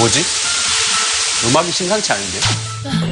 뭐지? 음악이 심상치 않은데? 마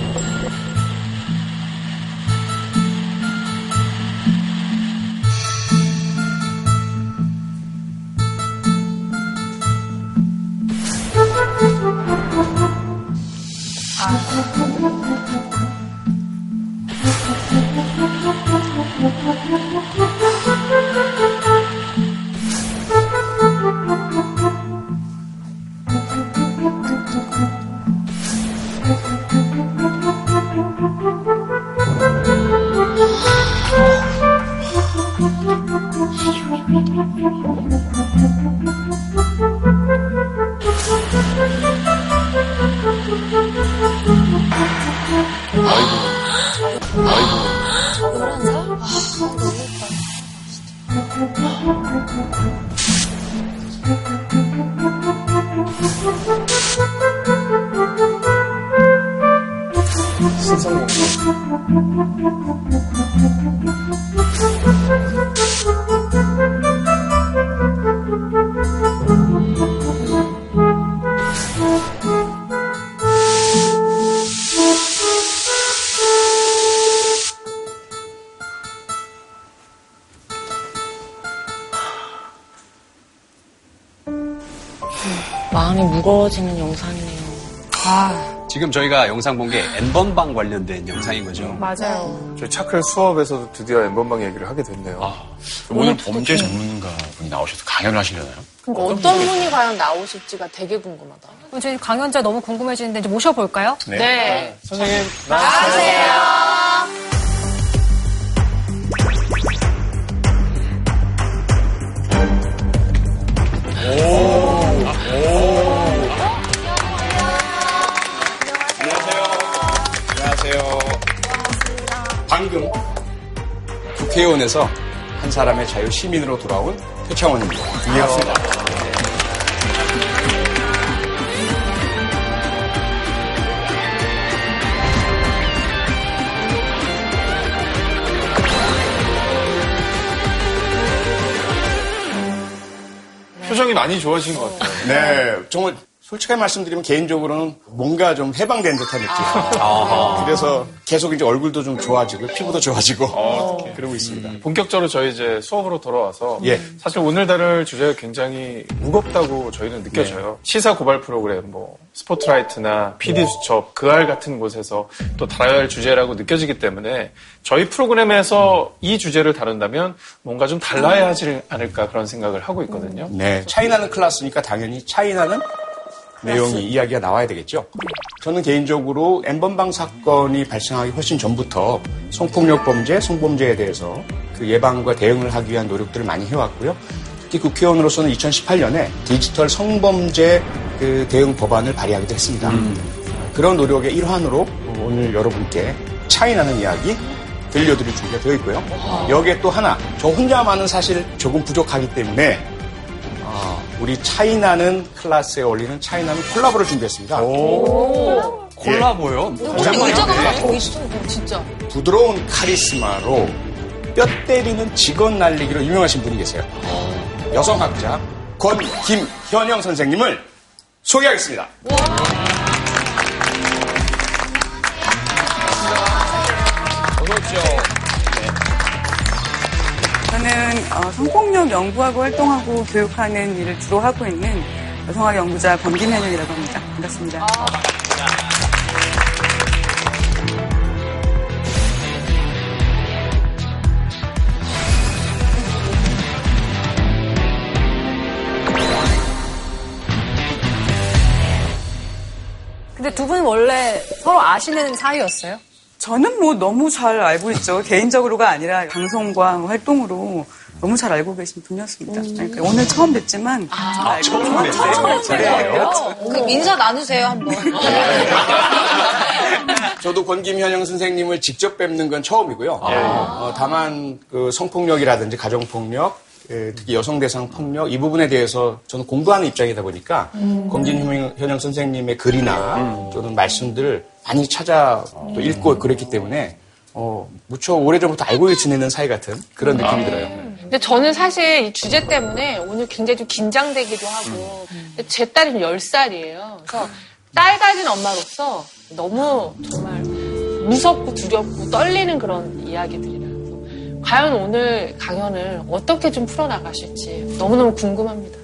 영상 본게 엠번방 관련된 영상인 거죠. 맞아요. 저희 차클 수업에서도 드디어 엠번방 얘기를 하게 됐네요. 오늘 범죄 전문가 분이 나오셔서 강연을 하시려나요? 그러니까 어떤 분이 과연 나오실지가 되게 궁금하다. 그럼 저희 강연자 너무 궁금해지는데 이제 모셔볼까요? 네. 선생님, 안녕하세요. 국회의원에서 한 사람의 자유 시민으로 돌아온 표창원입니다. 반갑습니다. 표정이 많이 좋아진 것 같아요. 네, 정말 솔직하게 말씀드리면 개인적으로는 뭔가 좀 해방된 듯한 느낌. 그래서 계속 이제 얼굴도 좀 좋아지고 피부도 좋아지고 그러고 있습니다. 본격적으로 저희 이제 수업으로 돌아와서 예. 사실 오늘 다룰 주제가 굉장히 무겁다고 저희는 느껴져요. 시사 고발 프로그램, 뭐 스포트라이트나 PD 수첩, 그알 같은 곳에서 또 다뤄야 할 주제라고 느껴지기 때문에 저희 프로그램에서 이 주제를 다룬다면 뭔가 좀 달라야 하지 않을까 그런 생각을 하고 있거든요. 네, 차이나는 클래스니까 당연히 차이나는 내용이 이야기가 나와야 되겠죠. 저는 개인적으로 엠번방 사건이 발생하기 훨씬 전부터 성폭력 범죄, 성범죄에 대해서 그 예방과 대응을 하기 위한 노력들을 많이 해왔고요. 특히 국회의원으로서는 2018년에 디지털 성범죄 그 대응 법안을 발의하기도 했습니다. 그런 노력의 일환으로 오늘 여러분께 차이나는 이야기 들려드릴 준비가 되어 있고요. 여기에 또 하나, 저 혼자만은 사실 조금 부족하기 때문에 아, 우리 차이나는 클래스에 어울리는 차이나는 콜라보를 준비했습니다. 콜라보요? 의자가 더 있어, 진짜. 부드러운 카리스마로 뼈 때리는 직원 날리기로 유명하신 분이 계세요. 여성학자 권김현영 선생님을 소개하겠습니다. 저 어, 성폭력 연구하고 활동하고 교육하는 일을 주로 하고 있는 여성학 연구자 권김현영이라고 합니다. 반갑습니다. 근데 두 분은 원래 서로 아시는 사이였어요? 저는 뭐 너무 잘 알고 있죠. 개인적으로가 아니라 방송과 활동으로 너무 잘 알고 계신 분이었습니다. 그러니까 오늘 처음 뵙지만 잘 알고 계세요. 그 인사 나누세요, 한번. 저도 권김현영 선생님을 직접 뵙는 건 처음이고요. 어, 다만 그 성폭력이라든지 가정폭력, 예, 특히 여성 대상 폭력 이 부분에 대해서 저는 공부하는 입장이다 보니까 권김현영 선생님의 글이나 또는 말씀들을 많이 찾아 또 읽고 그랬기 때문에 어, 무척 오래전부터 알고 지내는 사이 같은 그런 느낌이 들어요. 근데 저는 사실 이 주제 때문에 오늘 굉장히 좀 긴장되기도 하고 근데 제 딸이 좀 10살이에요. 그래서 딸 가진 엄마로서 너무 정말 무섭고 두렵고 떨리는 그런 이야기들이라. 과연 오늘 강연을 어떻게 좀 풀어나가실지 너무너무 궁금합니다.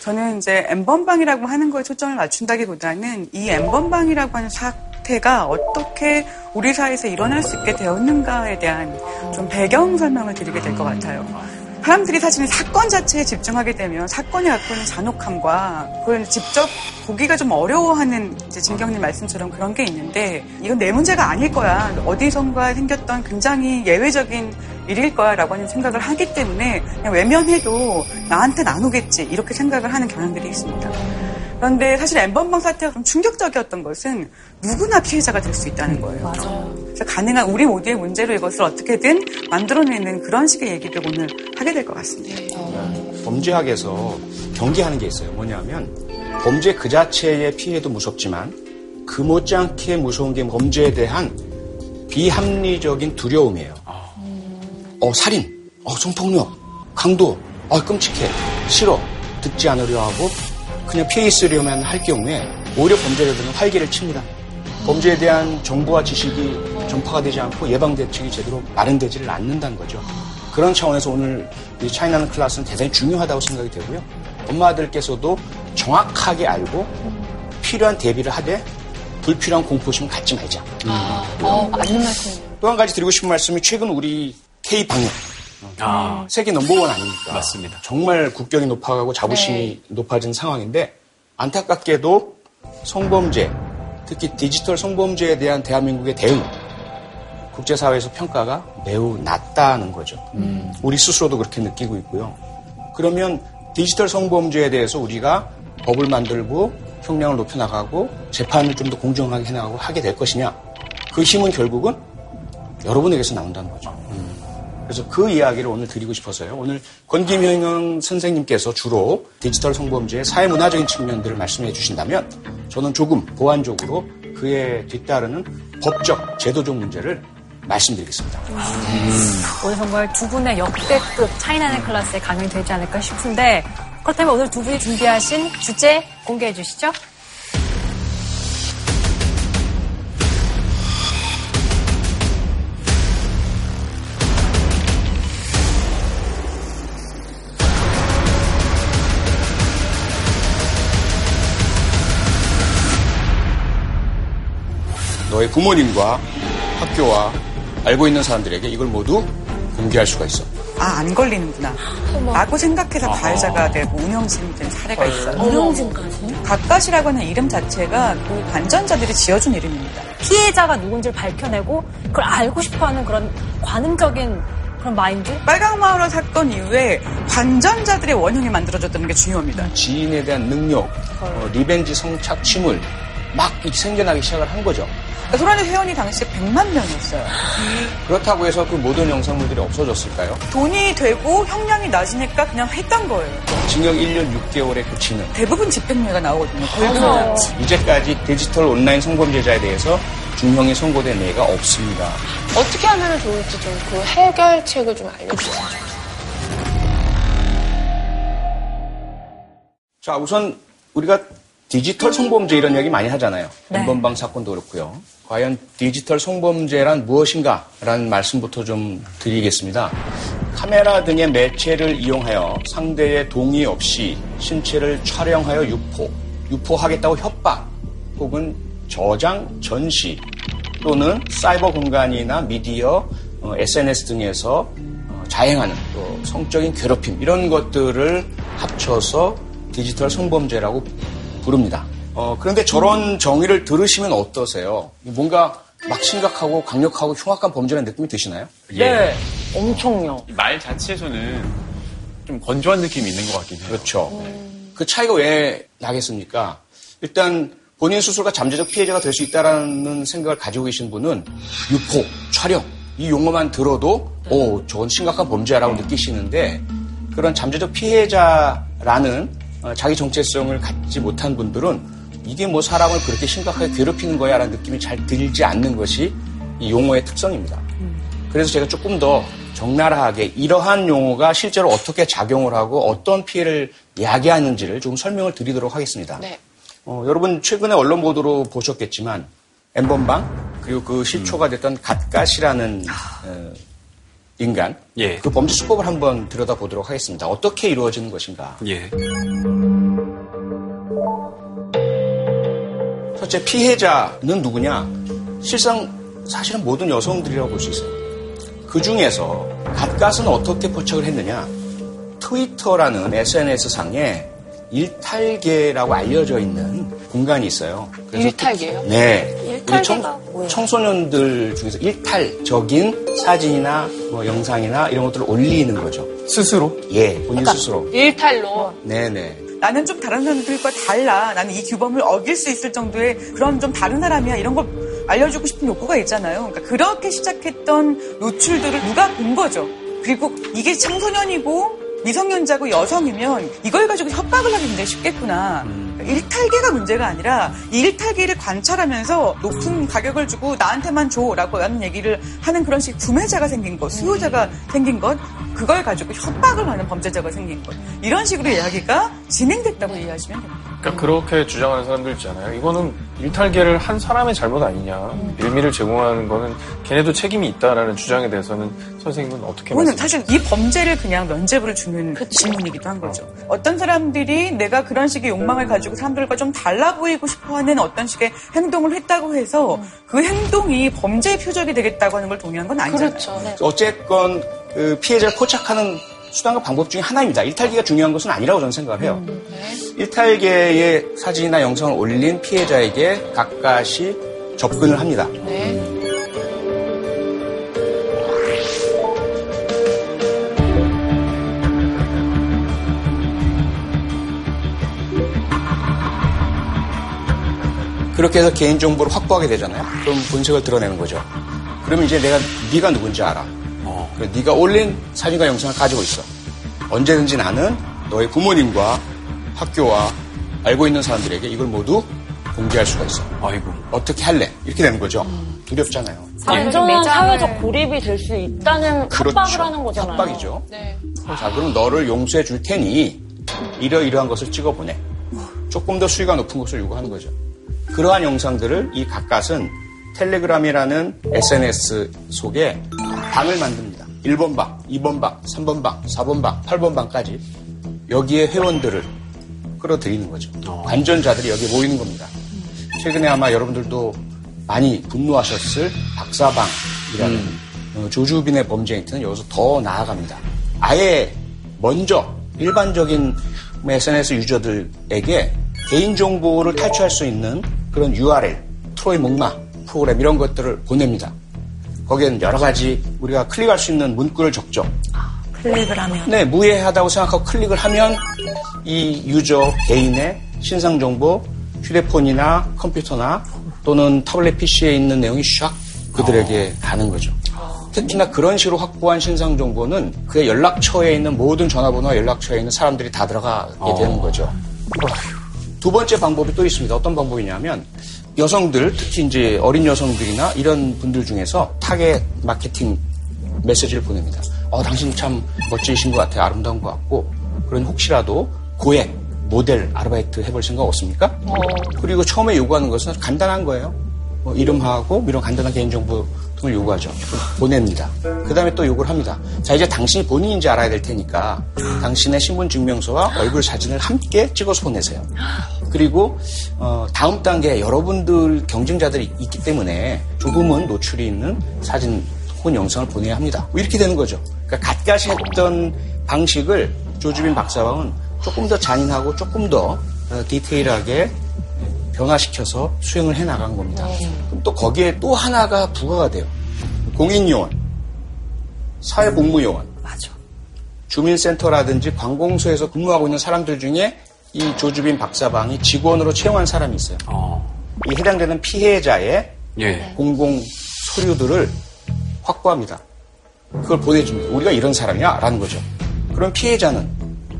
저는 이제 엠번방이라고 하는 거에 초점을 맞춘다기보다는 이 엠번방이라고 하는 사 태가 어떻게 우리 사회에서 일어날 수 있게 되었는가에 대한 좀 배경 설명을 드리게 될 것 같아요. 사람들이 사실은 사건 자체에 집중하게 되면 사건이 갖고 있는 잔혹함과 그걸 직접 보기가 좀 어려워하는 이제 진경님 말씀처럼 그런 게 있는데 이건 내 문제가 아닐 거야. 어디선가 생겼던 굉장히 예외적인 일일 거야 라고 하는 생각을 하기 때문에 그냥 외면해도 나한테 나누겠지 이렇게 생각을 하는 경향들이 있습니다. 그런데 사실 엠번방 사태가 좀 충격적이었던 것은 누구나 피해자가 될 수 있다는 거예요. 맞아요. 그래서 가능한 우리 모두의 문제로 이것을 어떻게든 만들어내는 그런 식의 얘기를 오늘 하게 될 것 같습니다. 범죄학에서 경계하는 게 있어요. 뭐냐면 범죄 그 자체의 피해도 무섭지만 그 못지않게 무서운 게 범죄에 대한 비합리적인 두려움이에요. 어, 살인, 어, 성폭력, 강도, 어, 끔찍해, 싫어, 듣지 않으려 하고 그냥 피해 있으려면 할 경우에 오히려 범죄자들은 활기를 칩니다. 범죄에 대한 정보와 지식이 전파가 되지 않고 예방 대책이 제대로 마련되지를 않는다는 거죠. 그런 차원에서 오늘 이 차이나는 클래스는 대단히 중요하다고 생각이 되고요. 엄마들께서도 정확하게 알고 필요한 대비를 하되 불필요한 공포심을 갖지 말자. 어, 맞는 말씀이에요. 또 한 가지 드리고 싶은 말씀이 최근 우리 K 방역 아, 세계 넘버원 아닙니까? 맞습니다. 정말 국격이 높아가고 자부심이 높아진 상황인데 안타깝게도 성범죄, 특히 디지털 성범죄에 대한 대한민국의 대응 국제사회에서 평가가 매우 낮다는 거죠. 우리 스스로도 그렇게 느끼고 있고요. 그러면 디지털 성범죄에 대해서 우리가 법을 만들고 형량을 높여나가고 재판을 좀 더 공정하게 해나가고 하게 될 것이냐. 그 힘은 결국은 여러분에게서 나온다는 거죠. 그래서 그 이야기를 오늘 드리고 싶어서요. 오늘 권김형 선생님께서 주로 디지털 성범죄의 사회문화적인 측면들을 말씀해 주신다면 저는 조금 보완적으로 그에 뒤따르는 법적, 제도적 문제를 말씀드리겠습니다. 오늘 정말 두 분의 역대급 차이나는 클래스에 강연이 되지 않을까 싶은데 그렇다면 오늘 두 분이 준비하신 주제 공개해 주시죠. 너의 부모님과 학교와 알고 있는 사람들에게 이걸 모두 공개할 수가 있어. 아, 안 걸리는구나. 라고 생각해서 가해자가 되고 운영진이 된 사례가 있어요. 운영진까지? 가까시라고 하는 이름 자체가 그 관전자들이 지어준 이름입니다. 피해자가 누군지를 밝혀내고 그걸 알고 싶어 하는 그런 관음적인 그런 마인드? 빨강마을화 사건 이후에 관전자들의 원형이 만들어졌다는 게 중요합니다. 지인에 대한 능력, 어, 리벤지 성착취물 막 생겨나기 시작을 한 거죠. 소라넷 회원이 당시에 100만 명이었어요. 그렇다고 해서 그 모든 영상물들이 없어졌을까요? 돈이 되고 형량이 낮으니까 그냥 했던 거예요. 징역 1년 6개월에 그치는 대부분 집행유예가 나오거든요. 결국은. 이제까지 디지털 온라인 성범죄자에 대해서 중형이 선고된 예가 없습니다. 어떻게 하면 좋을지 좀 그 해결책을 좀 알려주세요. 자, 우선 우리가 디지털 성범죄 이런 얘기 많이 하잖아요. 네. 엠번방 사건도 그렇고요. 과연 디지털 성범죄란 무엇인가라는 말씀부터 좀 드리겠습니다. 카메라 등의 매체를 이용하여 상대의 동의 없이 신체를 촬영하여 유포, 유포하겠다고 협박 혹은 저장, 전시 또는 사이버 공간이나 미디어, 어, SNS 등에서 어, 자행하는 또 성적인 괴롭힘 이런 것들을 합쳐서 디지털 성범죄라고 부릅니다. 어, 그런데 저런 정의를 들으시면 어떠세요? 뭔가 막 심각하고 강력하고 흉악한 범죄라는 느낌이 드시나요? 네, 엄청요. 말 자체에서는 좀 건조한 느낌이 있는 것 같긴 해요. 그렇죠. 그 차이가 왜 나겠습니까? 일단 본인 스스로가 잠재적 피해자가 될 수 있다라는 생각을 가지고 계신 분은 유포, 촬영 이 용어만 들어도 오 저건 심각한 범죄야라고 느끼시는데 그런 잠재적 피해자라는 어, 자기 정체성을 갖지 못한 분들은 이게 뭐 사람을 그렇게 심각하게 괴롭히는 거야 라는 느낌이 잘 들지 않는 것이 이 용어의 특성입니다. 그래서 제가 조금 더 적나라하게 이러한 용어가 실제로 어떻게 작용을 하고 어떤 피해를 야기하는지를 좀 설명을 드리도록 하겠습니다. 네. 어, 여러분 최근에 언론 보도로 보셨겠지만 엠번방 그리고 그 실초가 됐던 갓갓이라는 어, 인간 예. 그 범죄 수법을 한번 들여다보도록 하겠습니다. 어떻게 이루어지는 것인가? 예. 첫째 피해자는 누구냐? 실상 사실은 모든 여성들이라고 볼 수 있어요. 그 중에서 갓갓은 어떻게 포착을 했느냐? 트위터라는 SNS 상에 일탈계라고 알려져 있는 공간이 있어요. 그래서 일탈계요? 네. 청, 일탈계가 뭐예요? 청소년들 중에서 일탈적인 사진이나 뭐 영상이나 이런 것들을 올리는 거죠. 스스로 예, 본인 스스로. 일탈로. 네네. 나는 좀 다른 사람들과 달라. 나는 이 규범을 어길 수 있을 정도의 그런 좀 다른 사람이야. 이런 걸 알려주고 싶은 욕구가 있잖아요. 그러니까 그렇게 시작했던 노출들을 누가 본 거죠. 그리고 이게 청소년이고 미성년자고 여성이면 이걸 가지고 협박을 하기 굉장히 쉽겠구나. 그러니까 일탈계가 문제가 아니라 이 일탈계를 관찰하면서 높은 가격을 주고 나한테만 줘라고 하는 얘기를 하는 그런 식 구매자가 생긴 것, 수요자가 생긴 것, 그걸 가지고 협박을 하는 범죄자가 생긴 것. 이런 식으로 이야기가 진행됐다고 이해하시면 됩니다. 그러니까 그렇게 주장하는 사람들 있잖아요. 이거는 일탈계를 한 사람의 잘못 아니냐. 빌미를 제공하는 거는 걔네도 책임이 있다라는 주장에 대해서는 선생님은 어떻게 말씀하세요? 사실 이 범죄를 그냥 면죄부를 주는 질문이기도 한 거죠. 어떤 사람들이 내가 그런 식의 욕망을 가지고 사람들과 좀 달라 보이고 싶어 하는 어떤 식의 행동을 했다고 해서 그 행동이 범죄의 표적이 되겠다고 하는 걸 동의한 건 아니잖아요. 그렇죠. 네. 어쨌건 그 피해자를 포착하는 수단과 방법 중에 하나입니다. 일탈기가 중요한 것은 아니라고 저는 생각을 해요. 일탈계의 사진이나 영상을 올린 피해자에게 가까이 접근을 합니다. 네. 그렇게 해서 개인정보를 확보하게 되잖아요. 그럼 본색을 드러내는 거죠. 그러면 이제 내가 네가 누군지 알아. 그래, 네가 올린 사진과 영상을 가지고 있어. 언제든지 나는 너의 부모님과 학교와 알고 있는 사람들에게 이걸 모두 공개할 수가 있어. 아이고. 어떻게 할래? 이렇게 되는 거죠. 두렵잖아요. 완전한 사회적 고립이 될 수 있다는 협박을 하는 거잖아요. 그렇죠. 협박이죠. 네. 자, 그럼 너를 용서해 줄 테니 이러이러한 것을 찍어 보내. 조금 더 수위가 높은 것을 요구하는 거죠. 그러한 영상들을 이 각갓은 텔레그램이라는 SNS 속에 방을 만듭니다. 1번 방, 2번 방, 3번 방, 4번 방, 8번 방까지 여기에 회원들을 끌어들이는 거죠. 관전자들이 여기에 모이는 겁니다. 최근에 아마 여러분들도 많이 분노하셨을 박사방이라는 어, 조주빈의 범죄 행태는 여기서 더 나아갑니다. 아예 먼저 일반적인 SNS 유저들에게 개인정보를 탈취할 수 있는 그런 URL, 트로이 목마 프로그램 이런 것들을 보냅니다. 거기에는 여러 가지 우리가 클릭할 수 있는 문구를 적죠. 클릭을 하면. 네, 무해하다고 생각하고 클릭을 하면 이 유저 개인의 신상 정보, 휴대폰이나 컴퓨터나 또는 타블렛 PC에 있는 내용이 샥 그들에게 가는 거죠. 특히나 그런 식으로 확보한 신상 정보는 그의 연락처에 있는 모든 전화번호와 연락처에 있는 사람들이 다 들어가게 되는 거죠. 두 번째 방법이 또 있습니다. 어떤 방법이냐면 여성들, 특히 이제 어린 여성들이나 이런 분들 중에서 타겟 마케팅 메시지를 보냅니다. 어, 당신 참 멋지신 것 같아요. 아름다운 것 같고. 그러니 혹시라도 고액, 모델, 아르바이트 해볼 생각 없습니까? 그리고 처음에 요구하는 것은 간단한 거예요. 뭐 이름하고 이런 간단한 개인정보 등을 요구하죠. 보냅니다. 그 다음에 또 요구를 합니다. 자, 이제 당신이 본인인지 알아야 될 테니까 당신의 신분증명서와 얼굴 사진을 함께 찍어서 보내세요. 그리고 어, 다음 단계 여러분들 경쟁자들이 있기 때문에 조금은 노출이 있는 사진 혹은 영상을 보내야 합니다. 뭐 이렇게 되는 거죠. 그러니까 갖가시 했던 방식을 조주빈 박사방은 조금 더 잔인하고 조금 더 어, 디테일하게 변화시켜서 수행을 해 나간 겁니다. 그럼 또 거기에 또 하나가 부과가 돼요. 공인요원, 사회복무요원, 맞아. 주민센터라든지 관공서에서 근무하고 있는 사람들 중에 이 조주빈 박사방이 직원으로 채용한 사람이 있어요. 어. 이 해당되는 피해자의 예. 공공 서류들을 확보합니다. 그걸 보내줍니다. 우리가 이런 사람이야? 라는 거죠. 그럼 피해자는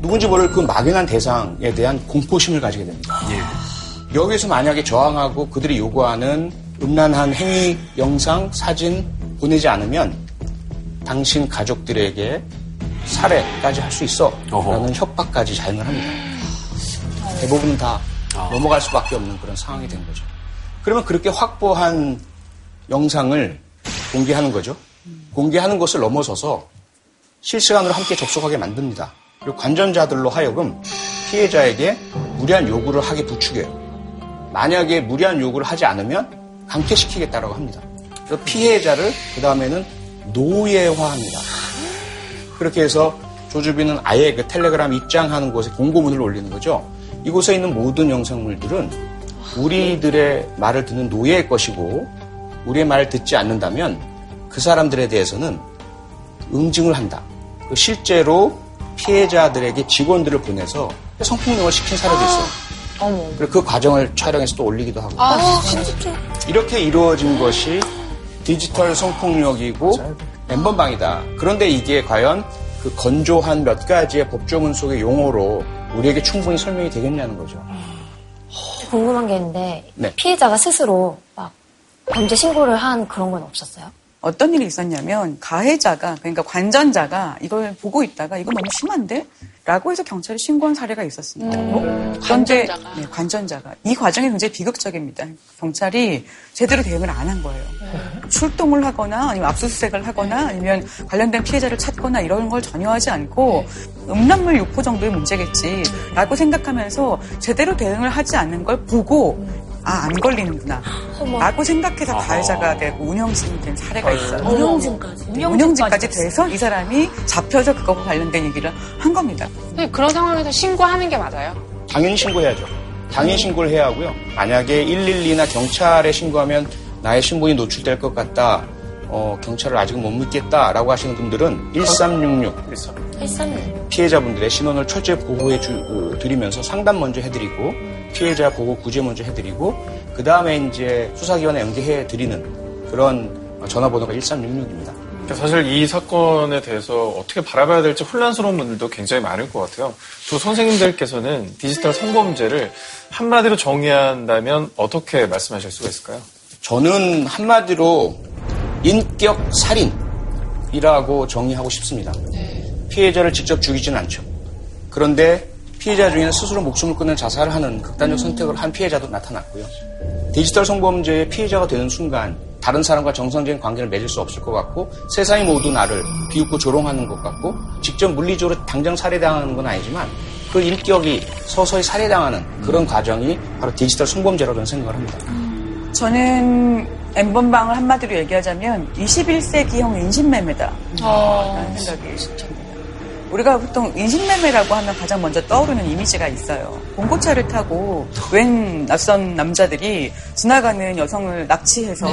누군지 모를 그 막연한 대상에 대한 공포심을 가지게 됩니다. 예. 여기서 만약에 저항하고 그들이 요구하는 음란한 행위, 영상, 사진 보내지 않으면 당신 가족들에게 살해까지 할 수 있어. 라는 협박까지 자행을 합니다. 대부분 다 넘어갈 수밖에 없는 그런 상황이 된 거죠. 그러면 그렇게 확보한 영상을 공개하는 거죠. 공개하는 것을 넘어서서 실시간으로 함께 접속하게 만듭니다. 그리고 관전자들로 하여금 피해자에게 무리한 요구를 하게 부추겨요. 만약에 무리한 요구를 하지 않으면 강퇴시키겠다라고 합니다. 그래서 피해자를 그 다음에는 노예화합니다. 그렇게 해서 조주빈은 아예 그 텔레그램 입장하는 곳에 공고문을 올리는 거죠. 이곳에 있는 모든 영상물들은 우리들의 말을 듣는 노예의 것이고 우리의 말을 듣지 않는다면 그 사람들에 대해서는 응징을 한다. 그 실제로 피해자들에게 직원들을 보내서 성폭력을 시킨 사례도 있어요. 어머. 그리고 그 과정을 촬영해서 또 올리기도 하고. 아, 진짜. 이렇게 이루어진 것이 디지털 성폭력이고 엠번방이다. 그런데 이게 과연 그 건조한 몇 가지의 법조문 속의 용어로 우리에게 충분히 설명이 되겠냐는 거죠. 궁금한 게 있는데 네. 피해자가 스스로 막 범죄 신고를 한 그런 건 없었어요? 어떤 일이 있었냐면 가해자가 그러니까 관전자가 이걸 보고 있다가 이거 너무 심한데? 라고 해서 경찰에 신고한 사례가 있었습니다. 그런데 관전자가. 네, 관전자가 이 과정이 굉장히 비극적입니다. 경찰이 제대로 대응을 안 한 거예요. 출동을 하거나 아니면 압수수색을 하거나 아니면 관련된 피해자를 찾거나 이런 걸 전혀 하지 않고 음란물 유포 정도의 문제겠지라고 생각하면서 제대로 대응을 하지 않는 걸 보고 아 안 걸리는구나 라고 생각해서 가해자가 되고 운영진이 된 사례가 있어요. 운영진까지. 운영진까지 돼서 이 사람이 잡혀서 그거와 관련된 얘기를 한 겁니다. 근데 그런 상황에서 신고하는 게 맞아요. 당연히 신고해야죠. 당연히 신고를 해야 하고요. 만약에 112나 경찰에 신고하면 나의 신분이 노출될 것 같다. 어, 경찰을 아직은 못 믿겠다라고 하시는 분들은 1366 일산은 피해자분들의 신원을 철저히 보호해 주, 어, 드리면서 상담 먼저 해드리고 피해자 보고 구제 먼저 해드리고 그 다음에 이제 수사기관에 연계해 드리는 그런 어, 전화번호가 1366입니다. 그러니까 사실 이 사건에 대해서 어떻게 바라봐야 될지 혼란스러운 분들도 굉장히 많을 것 같아요. 두 선생님들께서는 디지털 성범죄를 한마디로 정의한다면 어떻게 말씀하실 수가 있을까요? 저는 한마디로 인격 살인이라고 정의하고 싶습니다. 피해자를 직접 죽이진 않죠. 그런데 피해자 중에는 스스로 목숨을 끊는 자살을 하는 극단적 선택을 한 피해자도 나타났고요. 디지털 성범죄의 피해자가 되는 순간 다른 사람과 정상적인 관계를 맺을 수 없을 것 같고 세상이 모두 나를 비웃고 조롱하는 것 같고 직접 물리적으로 당장 살해당하는 건 아니지만 그 인격이 서서히 살해당하는 그런 과정이 바로 디지털 성범죄라고 저는 생각을 합니다. 저는 엠번방을 한마디로 얘기하자면 21세기형 인신매매다. 라는 생각이 듭니다. 우리가 보통 인신매매라고 하면 가장 먼저 떠오르는 이미지가 있어요. 봉고차를 타고 웬 낯선 남자들이 지나가는 여성을 납치해서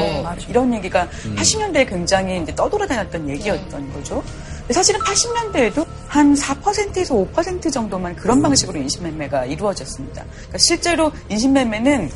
이런 얘기가 80년대에 굉장히 이제 떠돌아다녔던 얘기였던 거죠. 사실은 80년대에도 한 4%에서 5% 정도만 그런 방식으로 인신매매가 이루어졌습니다. 그러니까 실제로 인신매매는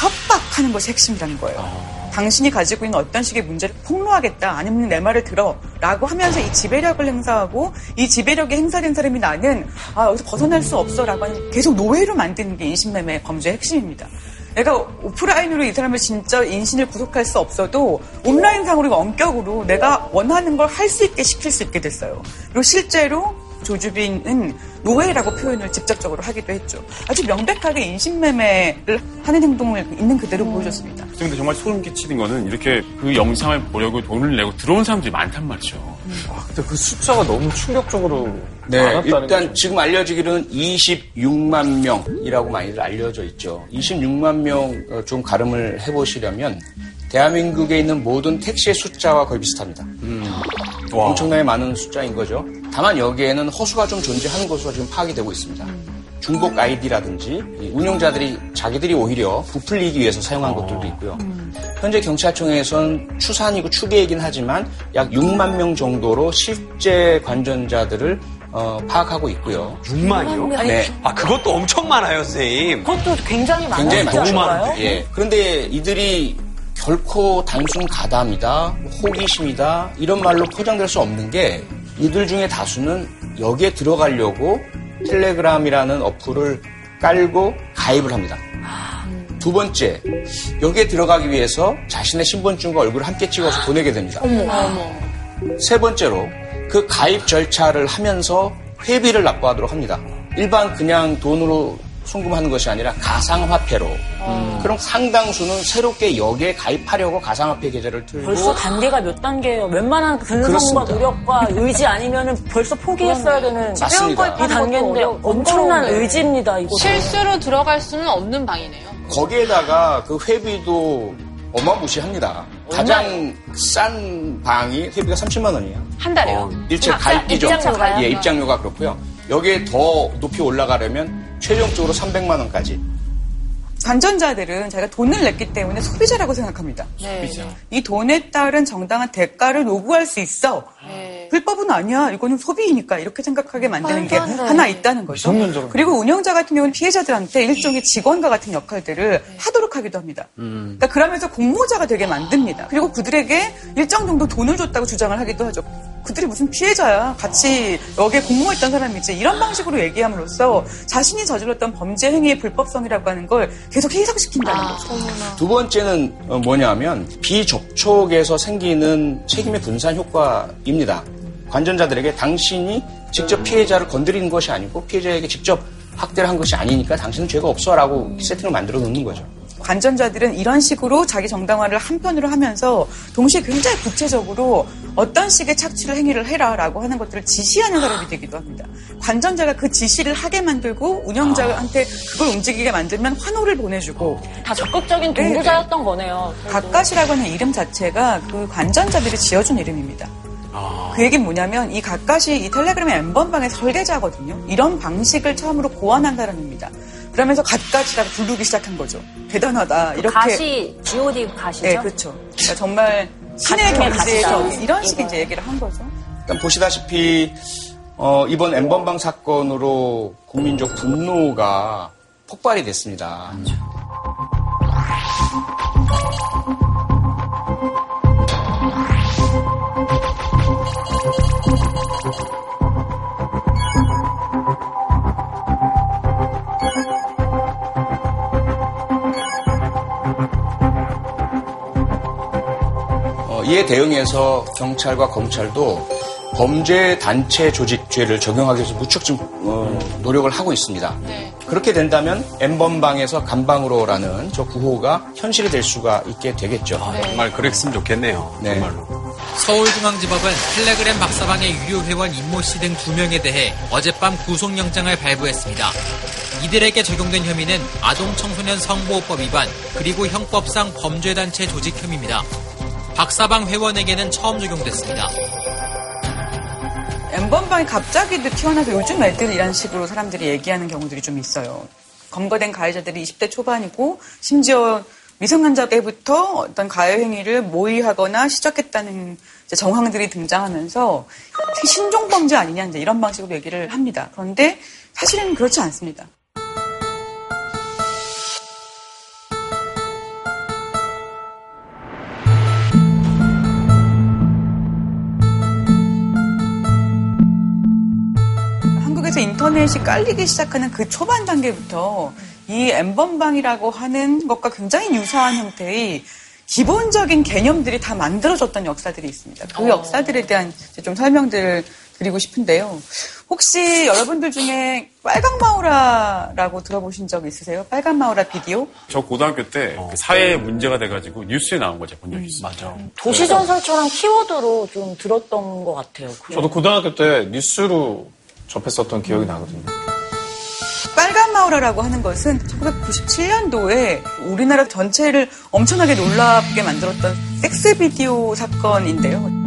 협박하는 것이 핵심이라는 거예요. 당신이 가지고 있는 어떤 식의 문제를 폭로하겠다, 아니면 내 말을 들어, 라고 하면서 이 지배력을 행사하고, 이 지배력이 행사된 사람이 나는, 아, 여기서 벗어날 수 없어, 라고 하는 계속 노예로 만드는 게 인신매매 범죄의 핵심입니다. 내가 오프라인으로 이 사람을 진짜 인신을 구속할 수 없어도 온라인상으로 원격으로 내가 원하는 걸 할 수 있게 시킬 수 있게 됐어요. 그리고 실제로 조주빈은 노예라고 표현을 직접적으로 하기도 했죠. 아주 명백하게 인신매매를 하는 행동을 있는 그대로 보여줬습니다. 근데 정말 소름 끼치는 거는 이렇게 그 영상을 보려고 돈을 내고 들어온 사람들이 많단 말이죠. 아, 근데 그 숫자가 너무 충격적으로 네, 많았다는 일단 거죠. 지금 알려지기로는 26만 명이라고 많이들 알려져 있죠. 26만 명 좀 가름을 해보시려면 대한민국에 있는 모든 택시의 숫자와 거의 비슷합니다. 와. 엄청나게 많은 숫자인 거죠. 다만 여기에는 허수가 좀 존재하는 것으로 지금 파악이 되고 있습니다. 중복 아이디라든지 이 운영자들이 자기들이 오히려 부풀리기 위해서 사용한 것들도 있고요. 현재 경찰청에서는 추산이고 추계이긴 하지만 약 6만 명 정도로 실제 관전자들을 어, 파악하고 있고요. 6만이요? 네. 아, 그것도 엄청 많아요, 선생님. 그것도 굉장히 많아요. 굉장히 많죠. 너무 많은데. 예. 그런데 이들이 결코 단순 가담이다, 호기심이다 이런 말로 포장될 수 없는 게 이들 중에 다수는 여기에 들어가려고 텔레그램이라는 어플을 깔고 가입을 합니다. 두 번째, 여기에 들어가기 위해서 자신의 신분증과 얼굴을 함께 찍어서 보내게 됩니다. 세 번째로 그 가입 절차를 하면서 회비를 납부하도록 합니다. 일반 그냥 돈으로 송금하는 것이 아니라 가상화폐로. 그럼 상당수는 새롭게 여기에 가입하려고 가상화폐 계좌를 틀고 벌써 단계가 몇 단계예요? 웬만한 근성과 그렇습니다. 노력과 의지 아니면은 벌써 포기했어야 되는 맞습니다. 이 단계인데 엄청난 의지입니다. 이거 실수로 들어갈 수는 없는 방이네요. 거기에다가 그 회비도 어마무시합니다. 가장 싼 방이 회비가 30만 원이에요. 한 달에요. 일체 아, 가입비죠. 입장료가요? 예, 입장료가 그렇고요. 여기에 더 높이 올라가려면 최종적으로 300만 원까지. 관전자들은 자기가 돈을 냈기 때문에 소비자라고 생각합니다. 네. 이 돈에 따른 정당한 대가를 요구할 수 있어. 네. 불법은 아니야. 이거는 소비이니까 이렇게 생각하게 만드는 게. 하나 있다는 거죠. 그리고 운영자 같은 경우는 피해자들한테 일종의 직원과 같은 역할들을 하도록 하기도 합니다. 그러니까 그러면서 공모자가 되게 만듭니다. 그리고 그들에게 일정 정도 돈을 줬다고 주장을 하기도 하죠. 그들이 무슨 피해자야. 같이 여기에 공모했던 사람이지. 이런 방식으로 얘기함으로써 자신이 저질렀던 범죄 행위의 불법성이라고 하는 걸 계속 희석시킨다는 아, 거죠. 어머나. 두 번째는 어, 뭐냐면 비접촉에서 생기는 책임의 분산 효과입니다. 관전자들에게 당신이 직접 피해자를 건드리는 것이 아니고 피해자에게 직접 학대를 한 것이 아니니까 당신은 죄가 없어라고 세팅을 만들어 놓는 거죠. 관전자들은 이런 식으로 자기 정당화를 한편으로 하면서 동시에 굉장히 구체적으로 어떤 식의 착취를 행위를 해라라고 하는 것들을 지시하는 사람이 되기도 합니다. 관전자가 그 지시를 하게 만들고 운영자한테 그걸 움직이게 만들면 환호를 보내주고 다 적극적인 네, 동조자였던 거네요. 가까시라고 하는 이름 자체가 그 관전자들이 지어준 이름입니다. 그 얘기는 뭐냐면 이 가까시 이 텔레그램의 엠번방의 설계자거든요. 이런 방식을 처음으로 고안한 사람입니다. 그러면서 가까시라고 부르기 시작한 거죠. 대단하다. 이렇게 가시, G.O.D 가시죠? 네, 그렇죠. 그러니까 정말 신의. 적 이런 식의 이제 얘기를 한 거죠. 일단 보시다시피 어, 이번 엠번방 사건으로 국민적 분노가 폭발이 됐습니다. 어, 이에 대응해서 경찰과 검찰도 범죄 단체 조직죄를 적용하기 위해서 무척 좀 어, 노력을 하고 있습니다. 네. 그렇게 된다면 엠번방에서 감방으로라는 저 구호가 현실이 될 수가 있게 되겠죠. 아, 정말 그랬으면 좋겠네요. 네. 정말로. 서울중앙지법은 텔레그램 박사방의 유료 회원 임모 씨 등 두 명에 대해 어젯밤 구속영장을 발부했습니다. 이들에게 적용된 혐의는 아동 청소년 성보호법 위반 그리고 형법상 범죄단체 조직 혐의입니다. 박사방 회원에게는 처음 적용됐습니다. 엠번방이 갑자기도 튀어나와서 요즘 애들 이런 식으로 사람들이 얘기하는 경우들이 좀 있어요. 검거된 가해자들이 20대 초반이고 심지어 미성년자 때부터 어떤 가해 행위를 모의하거나 시작했다는 정황들이 등장하면서 신종 범죄 아니냐 이제 이런 방식으로 얘기를 합니다. 그런데 사실은 그렇지 않습니다. 인터넷이 깔리기 시작하는 그 초반 단계부터 이 엠번방이라고 하는 것과 굉장히 유사한 형태의 기본적인 개념들이 다 만들어졌던 역사들이 있습니다. 그 역사들에 대한 좀 설명들을 드리고 싶은데요. 혹시 여러분들 중에 빨강 마우라라고 들어보신 적 있으세요? 빨간 마우라 비디오? 저 고등학교 때 어. 그 사회 문제가 돼가지고 뉴스에 나온 거 제가 본 적이 있어요. 맞아. 도시전설처럼 키워드로 좀 들었던 것 같아요. 저도 고등학교 때 뉴스로 접했었던 기억이 나거든요. 빨간 마우라라고 하는 것은 1997년도에 우리나라 전체를 엄청나게 놀랍게 만들었던 섹스 비디오 사건인데요.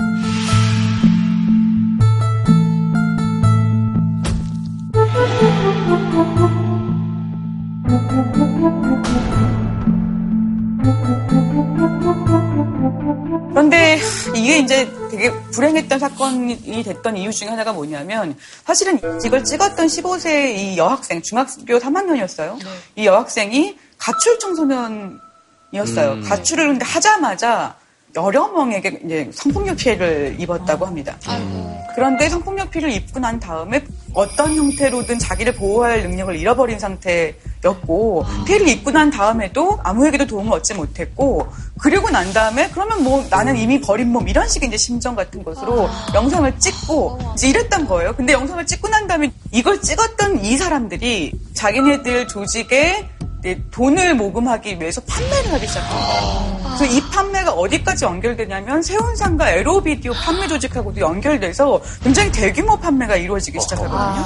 그런데 이게 이제 되게 불행했던 사건이 됐던 이유 중에 하나가 뭐냐면 사실은 이걸 찍었던 15세 이 여학생 중학교 3학년이었어요. 이 여학생이 가출 청소년이었어요. 가출을 근데 하자마자 여러 명에게 이제 성폭력 피해를 입었다고 합니다. 그런데 성폭력 피해를 입고 난 다음에 어떤 형태로든 자기를 보호할 능력을 잃어버린 상태의 였고 피해를 입고 난 다음에도 아무에게도 도움을 얻지 못했고 그리고 난 다음에 그러면 뭐 나는 이미 버린 몸 이런 식의 이제 심정 같은 것으로 영상을 찍고 이제 이랬던 거예요. 근데 영상을 찍고 난 다음에 이걸 찍었던 이 사람들이 자기네들 조직에 네, 돈을 모금하기 위해서 판매를 하기 시작해요. 그래서 이 판매가 어디까지 연결되냐면 세운상과 에로비디오 판매 조직하고도 연결돼서 굉장히 대규모 판매가 이루어지기 시작하거든요.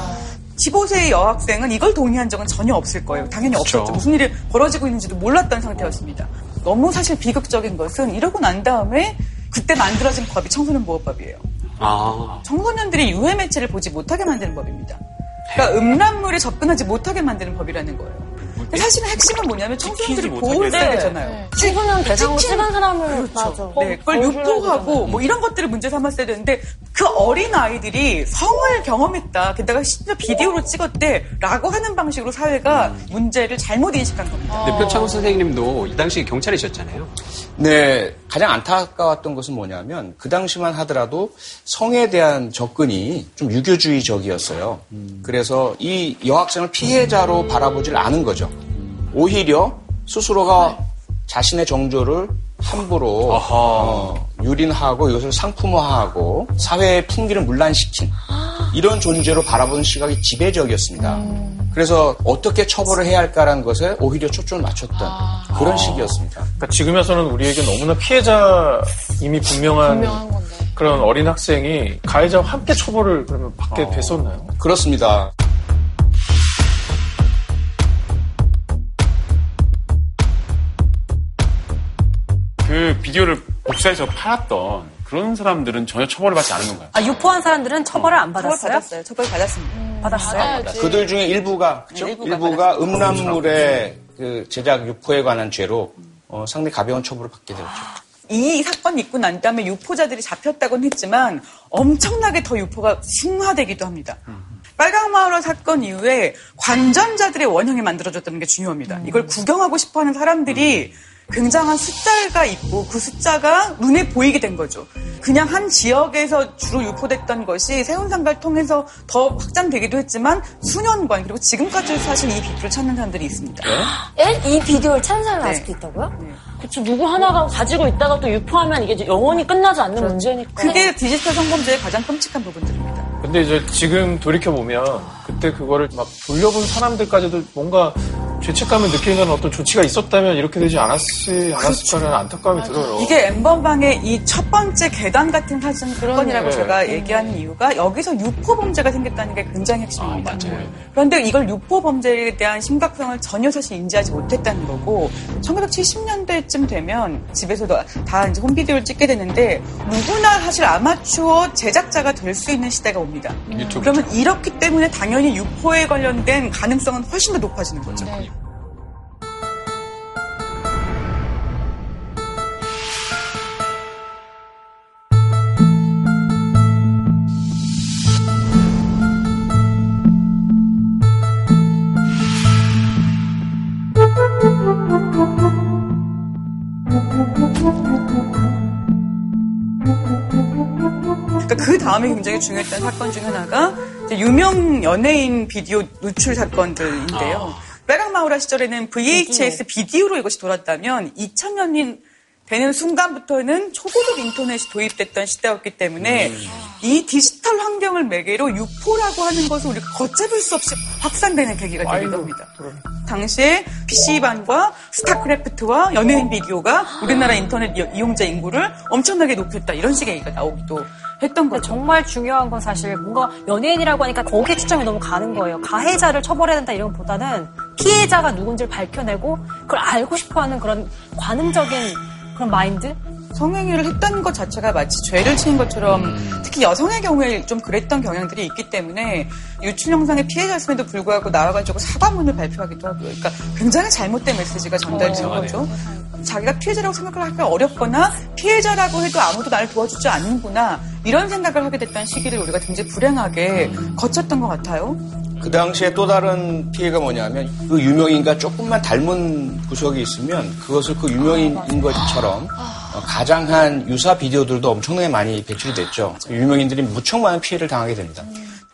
15세의 여학생은 이걸 동의한 적은 전혀 없을 거예요. 당연히. 없었죠. 무슨 일이 벌어지고 있는지도 몰랐던 상태였습니다. 너무 사실 비극적인 것은 이러고 난 다음에 그때 만들어진 법이 청소년 보호법이에요. 아, 청소년들이 유해 매체를 보지 못하게 만드는 법입니다. 그러니까 음란물에 접근하지 못하게 만드는 법이라는 거예요. 사실은 핵심은 뭐냐면 청소년들이 보호를 네. 되잖아요. 청소년 대상으로 찍힌- 찍은 사람을 그렇죠. 맞아. 네, 그걸 유포하고. 뭐 이런 것들을 문제 삼았어야 되는데 그 어린 아이들이 성을 경험했다. 게다가 심지어 비디오로 찍었대라고 하는 방식으로 사회가 문제를 잘못 인식한 겁니다. 근데 표창호 선생님도 이 당시 경찰이셨잖아요. 네, 가장 안타까웠던 것은 뭐냐면 그 당시만 하더라도 성에 대한 접근이 좀 유교주의적이었어요. 그래서 이 여학생을 피해자로 바라보질 않은 거죠. 오히려 스스로가 자신의 정조를 함부로 어, 유린하고 이것을 상품화하고 사회의 풍기를 문란시킨 이런 존재로 바라보는 시각이 지배적이었습니다. 그래서 어떻게 처벌을 해야 할까라는 것에 오히려 초점을 맞췄던 그런 시기였습니다. 그러니까 지금에서는 우리에게 너무나 피해자 이미 분명한, 분명한 건데. 그런 어린 학생이 가해자와 함께 처벌을 그러면 받게 됐었나요? 그렇습니다. 그 비디오를 복사해서 팔았던 그런 사람들은 전혀 처벌을 받지 않은 건가요? 아, 유포한 사람들은 처벌을 안 처벌 받았어요? 받았어요. 처벌 받았습니다. 받았어요? 그들 중에 일부가 그죠? 네, 일부가 일부가 음란물의 그 제작 유포에 관한 죄로 어, 상당히 가벼운 처벌을 받게 되었죠. 이 사건이 있고 난 다음에 유포자들이 잡혔다고는 했지만 엄청나게 더 유포가 흉화되기도 합니다. 빨강마을화 사건 이후에 관전자들의 원형이 만들어졌다는 게 중요합니다. 이걸 구경하고 싶어하는 사람들이 굉장한 숫자가 있고 그 숫자가 눈에 보이게 된 거죠. 그냥 한 지역에서 주로 유포됐던 것이 세운상가를 통해서 더 확장되기도 했지만 수년간 그리고 지금까지 사실 이 비표를 찾는 사람들이 있습니다. 에? 이 비디오를 찾는 사람이 네. 아직도 있다고요? 그쵸, 누구 하나가 가지고 있다가 또 유포하면 이게 영원히 끝나지 않는 문제니까. 그게 디지털 성범죄의 가장 끔찍한 부분들입니다. 근데 이제 지금 돌이켜보면 그때 그거를 막 돌려본 사람들까지도 뭔가 죄책감을 느끼는 어떤 조치가 있었다면 이렇게 되지 않았지 않았을까라는 안타까움이 들어요. 이게 엠번방의 이 첫 번째 계단 같은 사진 사건이라고 네. 제가 얘기하는 이유가 여기서 유포 범죄가 생겼다는 게 굉장히 핵심입니다. 맞아요. 그런데 이걸 유포 범죄에 대한 심각성을 전혀 사실 인지하지 못했다는 거고 1970년대쯤 되면 집에서도 다 이제 홈비디오를 찍게 되는데 누구나 사실 아마추어 제작자가 될 수 있는 시대가 옵니다. 유튜브. 그러면 이렇기 때문에 당연히 유포에 관련된 가능성은 훨씬 더 높아지는 거죠. 그 다음에 굉장히 중요했던 사건 중 하나가 유명 연예인 비디오 누출 사건들인데요. 빨강마우라 시절에는 VHS 비디오로 이것이 돌았다면 2000년이 되는 순간부터는 초고속 인터넷이 도입됐던 시대였기 때문에 이 디지털 환경을 매개로 유포라고 하는 것을 우리가 걷잡을 수 없이 확산되는 계기가 되기도 합니다. 당시에 PC방과 스타크래프트와 연예인 비디오가 우리나라 인터넷 이- 이용자 인구를 엄청나게 높였다. 이런 식의 얘기가 나오기도 했던 거죠. 정말 중요한 건 사실 뭔가 연예인이라고 하니까 거기에 초점이 너무 가는 거예요. 가해자를 처벌해야 된다 이런 것보다는 피해자가 누군지를 밝혀내고 그걸 알고 싶어하는 그런 관음적인 그런 마인드? 성행위를 했다는 것 자체가 마치 죄를 지은 것처럼 음. 특히 여성의 경우에 좀 그랬던 경향들이 있기 때문에 유출 영상의 피해자였음에도 불구하고 나와가지고 사과문을 발표하기도 하고요. 그러니까 굉장히 잘못된 메시지가 전달되는 어, 거죠. 자기가 피해자라고 생각을 하기가 어렵거나 피해자라고 해도 아무도 나를 도와주지 않는구나 이런 생각을 하게 됐던 시기를 우리가 굉장히 불행하게 음. 거쳤던 것 같아요. 그 당시에 또 다른 피해가 뭐냐면 그 유명인과 조금만 닮은 구석이 있으면 그것을 그 유명인인 것처럼 어, 가장한 유사 비디오들도 엄청나게 많이 배출이 됐죠. 유명인들이 무척 많은 피해를 당하게 됩니다.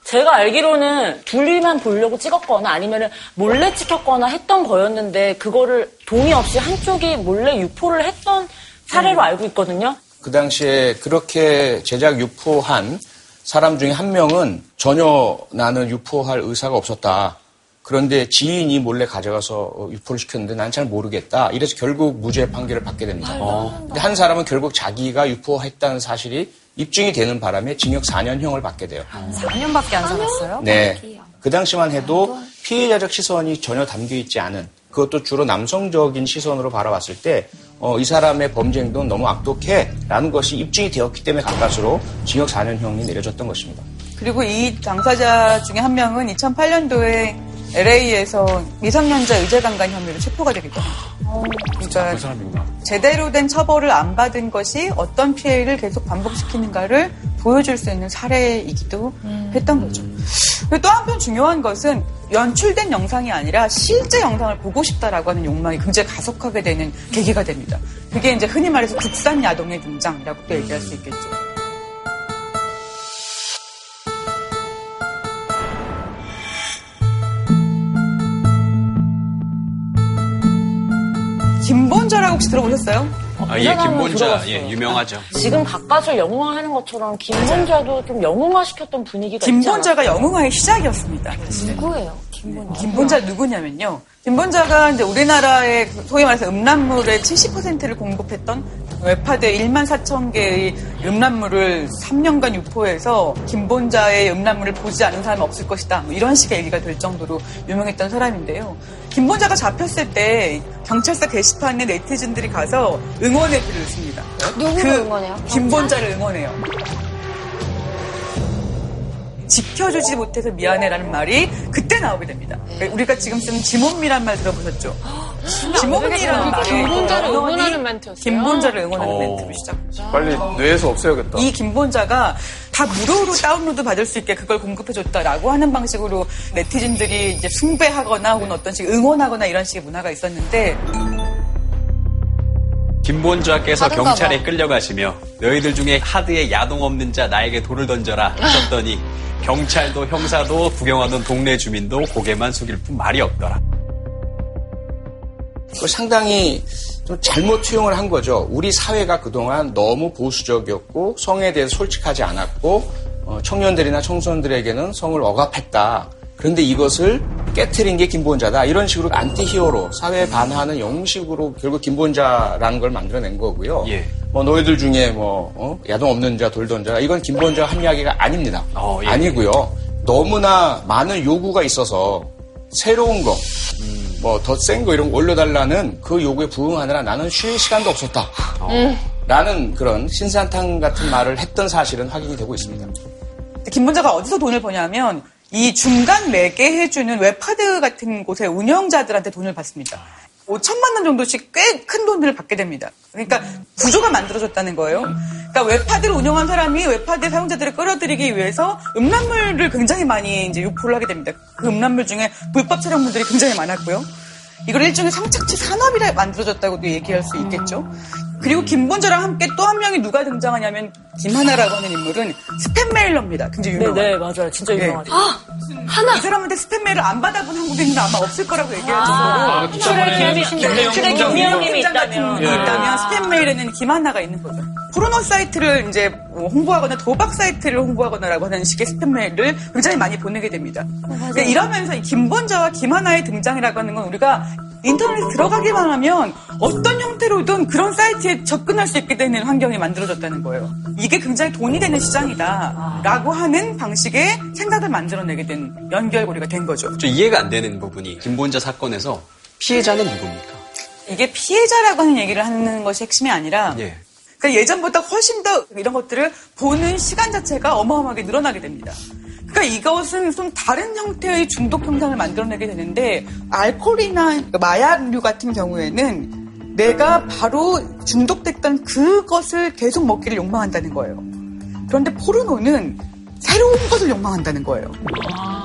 제가 알기로는 둘이만 보려고 찍었거나 아니면은 몰래 찍혔거나 했던 거였는데 그거를 동의 없이 한쪽이 몰래 유포를 했던 사례로 알고 있거든요. 그 당시에 그렇게 제작 유포한 사람 중에 한 명은 전혀 나는 유포할 의사가 없었다. 그런데 지인이 몰래 가져가서 어, 유포를 시켰는데 난 잘 모르겠다. 이래서 결국 무죄 판결을 받게 됩니다. 어. 근데 한 사람은 결국 자기가 유포했다는 사실이 입증이 되는 바람에 징역 4년형을 받게 돼요. 4년밖에 안 살았어요? 네. 그 당시만 해도 피해자적 시선이 전혀 담겨 있지 않은 그것도 주로 남성적인 시선으로 바라봤을 때, 어, 이 사람의 범죄 행동은 너무 악독해 라는 것이 입증이 되었기 때문에 가까스로 징역 4년형이 내려졌던 것입니다. 그리고 이 당사자 중에 한 명은 2008년도에 LA에서 미성년자 의제 강간 혐의로 체포가 되기도 합니다. 그러니까 그 사람이구나. 제대로 된 처벌을 안 받은 것이 어떤 피해를 계속 반복시키는가를 보여줄 수 있는 사례이기도 했던 거죠. 그리고 또 한편 중요한 것은 연출된 영상이 아니라 실제 영상을 보고 싶다라고 하는 욕망이 굉장히 가속하게 되는 계기가 됩니다. 그게 이제 흔히 말해서 국산 야동의 등장이라고 또 얘기할 수 있겠죠. 김본자라고 혹시 들어보셨어요? 아, 예, 김본자, 예, 유명하죠. 지금 가까스로 영웅화하는 것처럼 김본자도 좀 영웅화시켰던 분위기가 김본자가 영웅화의 시작이었습니다. 사실은. 누구예요? 김본자. 김본자 누구냐면요. 김본자가 이제 우리나라의 소위 말해서 음란물의 70%를 공급했던 웹하드 1만 4천 개의 음란물을 3년간 유포해서 김본자의 음란물을 보지 않은 사람이 없을 것이다. 뭐 이런 식의 얘기가 될 정도로 유명했던 사람인데요. 김본자가 잡혔을 때 경찰서 게시판에 네티즌들이 가서 응원의 글을 씁니다. 누구를 그 응원해요? 김본자를 응원해요. 지켜주지 못해서 미안해라는 말이 그때 나오게 됩니다. 그러니까 우리가 지금 쓰는 지몬미란 말 들어보셨죠? 지몬미라는 말이 김본자를 응원하는 멘트였어요. 김본자를 응원하는 어. 멘트로 시작. 빨리 뇌에서 없애야겠다. 이 김본자가 다 무료로 다운로드 받을 수 있게 그걸 공급해줬다라고 하는 방식으로 네티즌들이 이제 숭배하거나 혹은 어떤 식 응원하거나 이런 식의 문화가 있었는데 김본주와께서 하든가 경찰에 봐. 끌려가시며 너희들 중에 하드에 야동 없는 자 나에게 돌을 던져라 하셨더니 경찰도 형사도 구경하던 동네 주민도 고개만 숙일 뿐 말이 없더라. 그 상당히 좀 잘못 투영을 한 거죠. 우리 사회가 그동안 너무 보수적이었고 성에 대해서 솔직하지 않았고 어, 청년들이나 청소년들에게는 성을 억압했다. 그런데 이것을 깨트린 게 김본좌다. 이런 식으로 안티 히어로, 사회에 반하는 영웅 식으로 결국 김본좌라는 걸 만들어낸 거고요. 예. 뭐 너희들 중에 뭐 어? 야동 없는 자, 돌 던져라. 이건 김본좌가 한 이야기가 아닙니다. 어, 예. 아니고요. 너무나 많은 요구가 있어서 새로운 거, 뭐더 센 거 이런 거 올려달라는 그 요구에 부응하느라 나는 쉴 시간도 없었다. 라는 그런 신산탕 같은 말을 했던 사실은 확인이 되고 있습니다. 김본좌가 어디서 돈을 버냐면 이 중간 매개 해주는 웹하드 같은 곳의 운영자들한테 돈을 받습니다. 5천만 원 정도씩 꽤 큰 돈을 받게 됩니다. 그러니까 구조가 만들어졌다는 거예요. 그러니까 웹하드를 운영한 사람이 웹하드 사용자들을 끌어들이기 위해서 음란물을 굉장히 많이 이제 유포를 하게 됩니다. 그 음란물 중에 불법 촬영물들이 굉장히 많았고요. 이걸 일종의 성착취 산업이라 만들어졌다고도 얘기할 수 있겠죠. 그리고 김본좌랑 함께 또 한 명이 누가 등장하냐면 김하나라고 하는 인물은 스팸 메일러입니다. 굉장히 네, 유명한. 네, 맞아요. 진짜 네. 유명하죠. 이 사람한테 스팸 메일을 안 받아본 한국인은 아마 없을 거라고 얘기할 아, 정도로 대출에 김- 대출에 김미영님이 같은 있다면. 분이 있다면 스팸 메일에는 김하나가 있는 거죠. 포르노 사이트를 이제 뭐 홍보하거나 도박 사이트를 홍보하거나라고 하는 식의 스팸 메일을 굉장히 많이 보내게 됩니다. 그러니까 이러면서 이 김본좌와 김하나의 등장이라고 하는 건 우리가 인터넷에 들어가기만 하면 어떤 형태로든 그런 사이트 에 접근할 수 있게 되는 환경이 만들어졌다는 거예요. 이게 굉장히 돈이 되는 시장이다라고 하는 방식의 생각을 만들어내게 된 연결고리가 된 거죠. 좀 이해가 안 되는 부분이 김본자 사건에서 피해자는 누굽니까? 이게 피해자라고 하는 얘기를 하는 것이 핵심이 아니라 예. 그러니까 예전보다 훨씬 더 이런 것들을 보는 시간 자체가 어마어마하게 늘어나게 됩니다. 그러니까 이것은 좀 다른 형태의 중독 현상을 만들어내게 되는데 알코올이나 마약류 같은 경우에는 내가 바로 중독됐던 그것을 계속 먹기를 욕망한다는 거예요. 그런데 포르노는 새로운 것을 욕망한다는 거예요.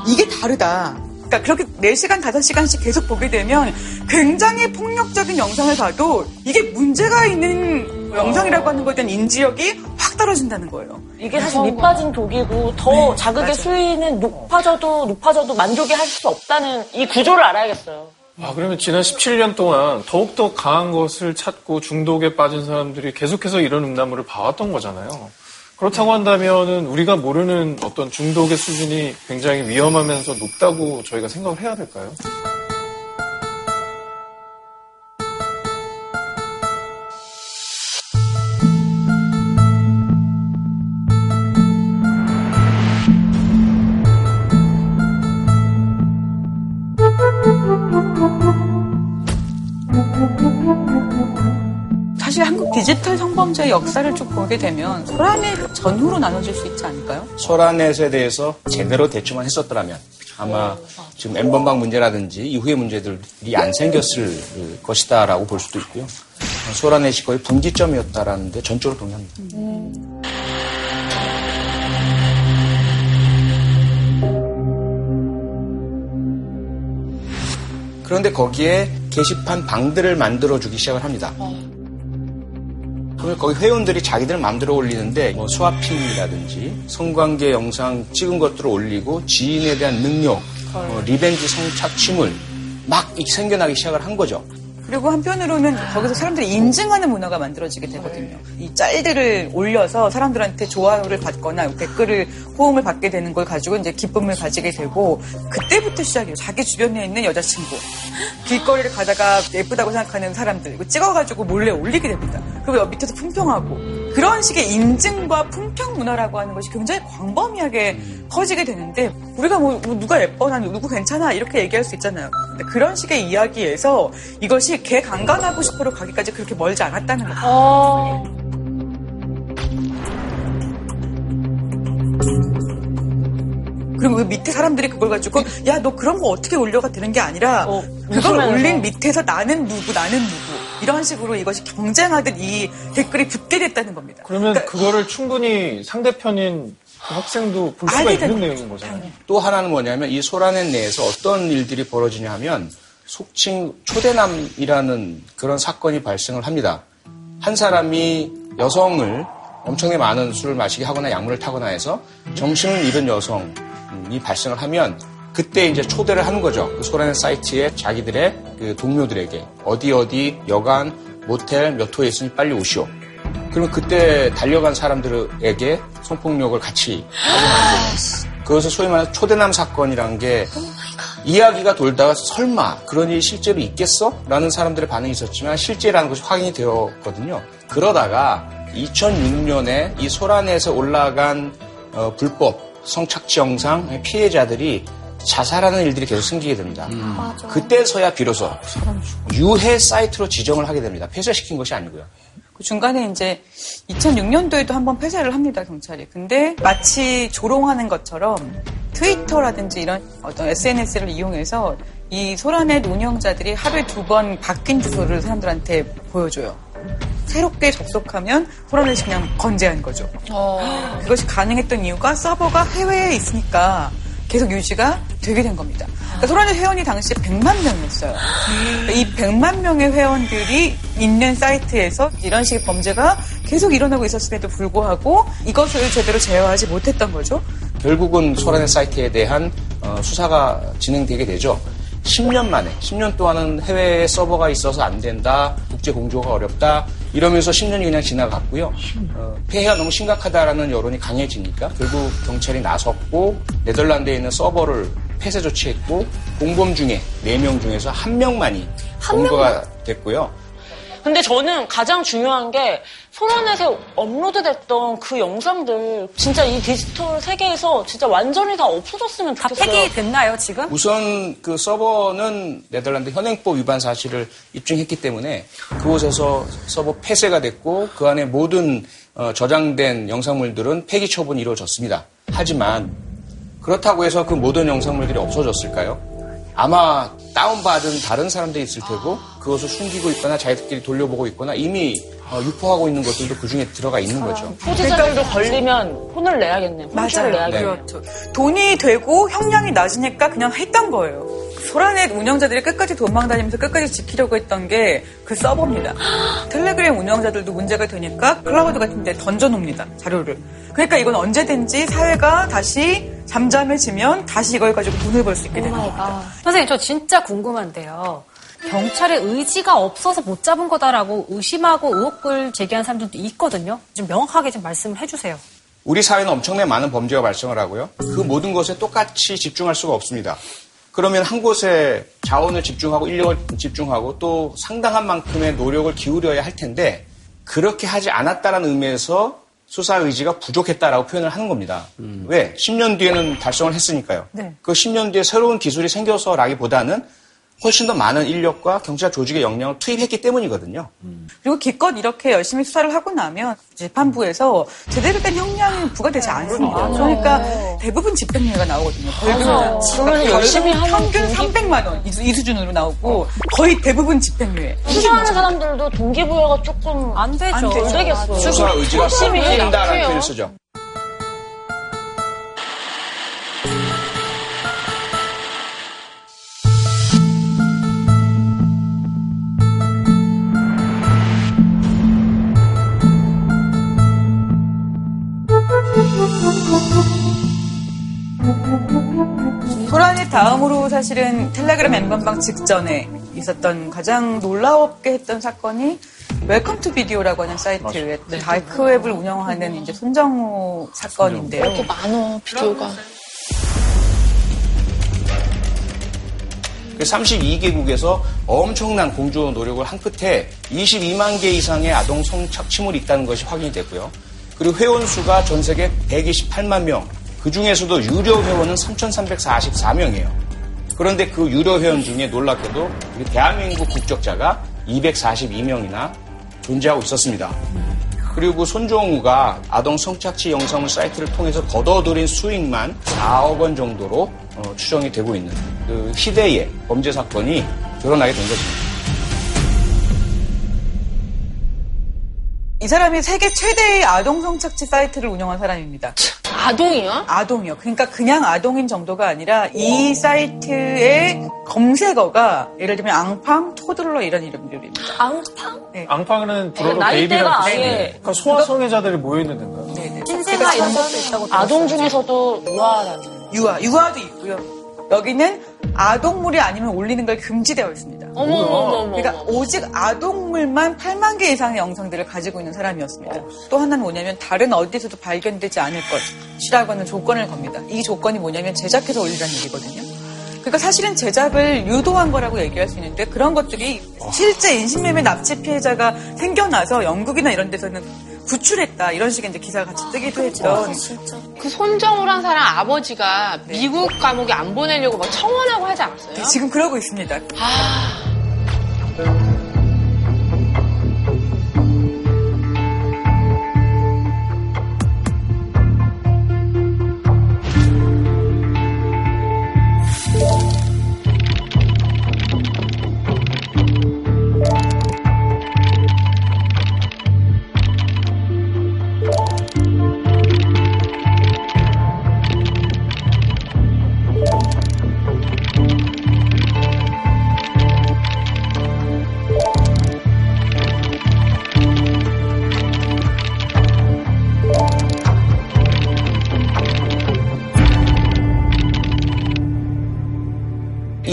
이게 다르다. 그러니까 그렇게 4시간, 5시간씩 계속 보게 되면 굉장히 폭력적인 영상을 봐도 이게 문제가 있는 영상이라고 하는 것에 대한 인지력이 확 떨어진다는 거예요. 이게 사실 밑 빠진 독이고 더 자극의 맞아요. 수위는 높아져도 높아져도 만족이 할 수 없다는 이 구조를 알아야겠어요. 아, 그러면 지난 17년 동안 더욱더 강한 것을 찾고 중독에 빠진 사람들이 계속해서 이런 음란물을 봐왔던 거잖아요. 그렇다고 한다면은 우리가 모르는 어떤 중독의 수준이 굉장히 위험하면서 높다고 저희가 생각을 해야 될까요? 성범죄의 역사를 쭉 보게 되면 소란의 전후로 나눠질 수 있지 않을까요? 소라넷에 대해서 제대로 대처만 했었더라면 아마 지금 엠번방 문제라든지 이후의 문제들이 안 생겼을 것이다라고 볼 수도 있고요. 소라넷이 거의 분기점이었다라는 데 전적으로 동의합니다. 그런데 거기에 게시판 방들을 만들어주기 시작을 합니다. 그러면 거기 회원들이 자기들 마음대로 올리는데 뭐 스와핑이라든지 성관계 영상 찍은 것들을 올리고 지인에 대한 능욕, 어, 리벤지 성착취물 막 생겨나기 시작을 한 거죠. 그리고 한편으로는 거기서 사람들이 인증하는 문화가 만들어지게 되거든요. 이 짤들을 올려서 사람들한테 좋아요를 받거나 댓글을 호응을 받게 되는 걸 가지고 이제 기쁨을 가지게 되고 그때부터 시작이에요. 자기 주변에 있는 여자친구, 길거리를 가다가 예쁘다고 생각하는 사람들 찍어가지고 몰래 올리게 됩니다. 그리고 밑에서 품평하고 그런 식의 인증과 품평 문화라고 하는 것이 굉장히 광범위하게 퍼지게 되는데 우리가 뭐, 뭐 누가 예뻐, 난 누구 괜찮아 이렇게 얘기할 수 있잖아요. 근데 그런 식의 이야기에서 이것이 개 강간하고 싶어로 가기까지 그렇게 멀지 않았다는 거죠. 어, 그리고 그 밑에 사람들이 그걸 가지고 야 너 그런 거 어떻게 올려가 되는 게 아니라 어, 그걸. 올린 밑에서 나는 누구 나는 누구 이런 식으로 이것이 경쟁하듯 이 댓글이 붙게 됐다는 겁니다. 그러면 그러니까 그거를 충분히 상대편인 그 학생도 볼 수가 있는 내용인 거잖아요. 또 하나는 뭐냐면 이 소라넷 내에서 어떤 일들이 벌어지냐 하면 속칭 초대남이라는 그런 사건이 발생을 합니다. 한 사람이 여성을 엄청나게 많은 술을 마시게 하거나 약물을 타거나 해서 정신을 잃은 여성이 발생을 하면 그때 이제 초대를 하는 거죠. 그 소라넷 사이트에 자기들의 그 동료들에게 어디 어디 여관 모텔 몇 호에 있으니 빨리 오시오. 그러면 그때 달려간 사람들에게 성폭력을 같이 그것을 소위 말하는 초대남 사건이라는 게 이야기가 돌다가 설마 그런 일이 실제로 있겠어? 라는 사람들의 반응이 있었지만 실제라는 것이 확인이 되었거든요. 그러다가 2006년에 이 소란에서 올라간 어, 불법 성착취 영상 피해자들이 자살하는 일들이 계속 생기게 됩니다. 그때서야 비로소 유해 사이트로 지정을 하게 됩니다. 폐쇄시킨 것이 아니고요. 그 중간에 이제 2006년도에도 한번 폐쇄를 합니다, 경찰이. 근데 마치 조롱하는 것처럼 트위터라든지 이런 어떤 SNS를 이용해서 이 소란의 운영자들이 하루에 두 번 바뀐 주소를 사람들한테 보여줘요. 새롭게 접속하면 소란을 그냥 건재한 거죠. 그것이 가능했던 이유가 서버가 해외에 있으니까 계속 유지가 되게 된 겁니다. 그러니까 소란의 회원이 당시에 100만 명이었어요. 그러니까 이 100만 명의 회원들이 있는 사이트에서 이런 식의 범죄가 계속 일어나고 있었음에도 불구하고 이것을 제대로 제어하지 못했던 거죠. 결국은 소란의 사이트에 대한 어, 수사가 진행되게 되죠. 10년 만에, 10년 동안은 해외에 서버가 있어서 안 된다, 국제 공조가 어렵다, 이러면서 10년이 그냥 지나갔고요. 어, 폐해가 너무 심각하다라는 여론이 강해지니까 결국 경찰이 나섰고 네덜란드에 있는 서버를 폐쇄 조치했고 공범 중에 4명 중에서 1명만이 검거가 됐고요. 근데 저는 가장 중요한 게 소라넷에 업로드됐던 그 영상들 진짜 이 디지털 세계에서 진짜 완전히 다 없어졌으면 다 좋겠어요. 폐기 됐나요, 지금? 우선 그 서버는 네덜란드 현행법 위반 사실을 입증했기 때문에 그곳에서 서버 폐쇄가 됐고 그 안에 모든 어, 저장된 영상물들은 폐기 처분이 이루어졌습니다. 하지만 그렇다고 해서 그 모든 영상물들이 없어졌을까요? 아마 다운받은 다른 사람들이 있을 테고 그것을 숨기고 있거나 자기들끼리 돌려보고 있거나 이미 어, 유포하고 있는 것들도 그 중에 들어가 있는 거죠. 소지자들도 걸리면 혼을 내야겠네. 혼쭐을 맞아요. 내야겠네. 네. 그렇죠. 돈이 되고 형량이 낮으니까 그냥 했던 거예요. 소라넷 운영자들이 끝까지 도망다니면서 끝까지 지키려고 했던 게 그 서버입니다. 텔레그램 운영자들도 문제가 되니까 클라우드 같은 데 던져놓습니다. 자료를. 그러니까 이건 언제든지 사회가 다시 잠잠해지면 다시 이걸 가지고 돈을 벌 수 있게 되는 겁니다. 선생님, 저 진짜 궁금한데요. 경찰의 의지가 없어서 못 잡은 거다라고 의심하고 의혹을 제기한 사람들도 있거든요. 좀 명확하게 좀 말씀을 해주세요. 우리 사회는 엄청나게 많은 범죄가 발생을 하고요. 그 모든 것에 똑같이 집중할 수가 없습니다. 그러면 한 곳에 자원을 집중하고 인력을 집중하고 또 상당한 만큼의 노력을 기울여야 할 텐데 그렇게 하지 않았다는 의미에서 수사 의지가 부족했다라고 표현을 하는 겁니다. 왜? 10년 뒤에는 달성을 했으니까요. 네. 그 10년 뒤에 새로운 기술이 생겨서라기보다는 훨씬 더 많은 인력과 경찰 조직의 역량을 투입했기 때문이거든요. 그리고 기껏 이렇게 열심히 수사를 하고 나면 재판부에서 제대로 된 형량이 부과되지 않습니다. 그러니까 대부분 집행유예가 나오거든요. 벌금이나. 그러면 열심히 하는 평균 동기- 300만 원 이, 수- 수준으로 나오고 거의 대부분 집행유예. 수사하는 사람들도 동기부여가 조금 안 되죠. 안 되죠. 안 되겠어요. 수사 의지가 열심히 약해요. 표현을 쓰죠. 다음으로 사실은 텔레그램 N번방 직전에 있었던 가장 놀라웠게 했던 사건이 Welcome to Video라고 하는 사이트의 다크웹을 운영하는 이제 손정우 사건인데요. 이렇게 많어 비디오가. 그 32개국에서 엄청난 공조 노력을 한 끝에 22만 개 이상의 아동 성 착취물이 있다는 것이 확인이 됐고요. 그리고 회원 수가 전 세계 128만 명, 그 중에서도 유료 회원은 3,344명이에요. 그런데 그 유료 회원 중에 놀랍게도 우리 대한민국 국적자가 242명이나 존재하고 있었습니다. 그리고 손종우가 아동 성착취 영상물 사이트를 통해서 거둬들인 수익만 4억 원 정도로 어, 추정이 되고 있는 그 희대의 범죄 사건이 드러나게 된 것입니다. 이 사람이 세계 최대의 아동 성착취 사이트를 운영한 사람입니다. 아동이요? 아동이요. 그러니까 그냥 아동인 정도가 아니라 이 사이트의 검색어가 예를 들면 앙팡, 토들러 이런 이름들입니다. 앙팡? 앙팡은 불어로 아예 뜻인데 그러니까 소아성애자들이 모여있는 데인가? 네네. 신생아 이런 것도 있다고 아동 중에서도 유아라는. 유아, 유아도 있고요. 여기는 아동물이 아니면 올리는 걸 금지되어 있습니다. 어머 어머 어머. 그러니까 오직 아동물만 8만 개 이상의 영상들을 가지고 있는 사람이었습니다. 또 하나는 뭐냐면 다른 어디서도 발견되지 않을 것이라고 하는 조건을 겁니다. 이 조건이 뭐냐면 제작해서 올리라는 얘기거든요. 그러니까 사실은 제작을 유도한 거라고 얘기할 수 있는데 그런 것들이 실제 인신매매 납치 피해자가 생겨나서 영국이나 이런 데서는 구출했다 이런 식의 이제 기사가 같이 뜨기도 했던 그 손정우란 사람 아버지가 미국 감옥에 안 보내려고 막 청원하고 하지 않았어요? 네, 지금 그러고 있습니다.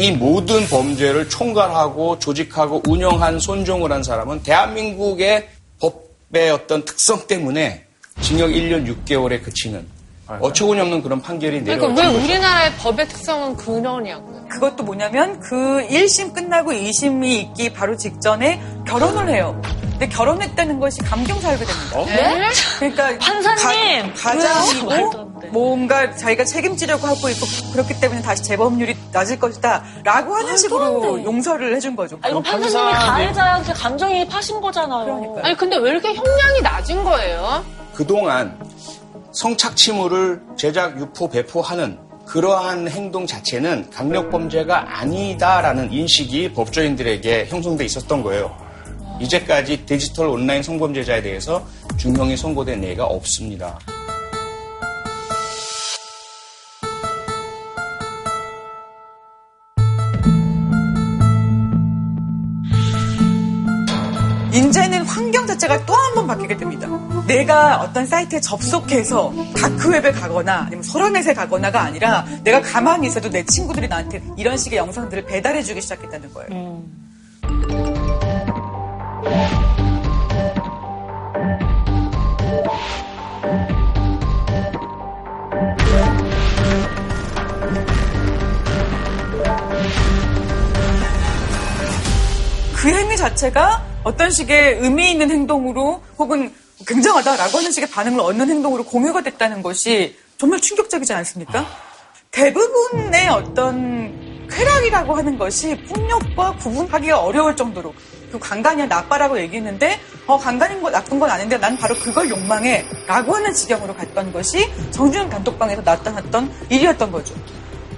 이 모든 범죄를 총괄하고 조직하고 운영한 손종을 한 사람은 대한민국의 법의 어떤 특성 때문에 징역 1년 6개월에 그치는 어처구니 없는 그런 판결이 그러니까 내려진 왜. 우리나라의 법의 특성은 그러냐고요. 그것도 뭐냐면 그 1심 끝나고 2심이 있기 바로 직전에 결혼을 해요. 근데 결혼했다는 것이 감경 살게 됩니다. 네? 그러니까 판사님! 가, 가장이고 돼. 뭔가 자기가 책임지려고 하고 있고 그렇기 때문에 다시 재범률이 낮을 것이다 라고 하는 식으로 용서를 해준 거죠. 아, 이거 그럼 판사님이 판사님- 가해자한테 감정이입하신 거잖아요. 그러니까요. 아니 근데 왜 이렇게 형량이 낮은 거예요? 그동안 성착취물을 제작, 유포, 배포하는 그러한 행동 자체는 강력범죄가 아니다라는 인식이 법조인들에게 형성돼 있었던 거예요. 이제까지 디지털 온라인 성범죄자에 대해서 중형이 선고된 예가 없습니다. 이제는 환경 자체가 또 한 번 바뀌게 됩니다. 내가 어떤 사이트에 접속해서 다크웹에 가거나 아니면 소라넷에 가거나가 아니라 내가 가만히 있어도 내 친구들이 나한테 이런 식의 영상들을 배달해주기 시작했다는 거예요. 그 행위 자체가 어떤 식의 의미 있는 행동으로 혹은 굉장하다라고 하는 식의 반응을 얻는 행동으로 공유가 됐다는 것이 정말 충격적이지 않습니까? 대부분의 어떤 쾌락이라고 하는 것이 폭력과 구분하기가 어려울 정도로 그 강간이야 나빠라고 얘기했는데 어 강간인 거 나쁜 건 아닌데 난 바로 그걸 욕망해 라고 하는 지경으로 갔던 것이 정준영 단톡방에서 나타났던 일이었던 거죠.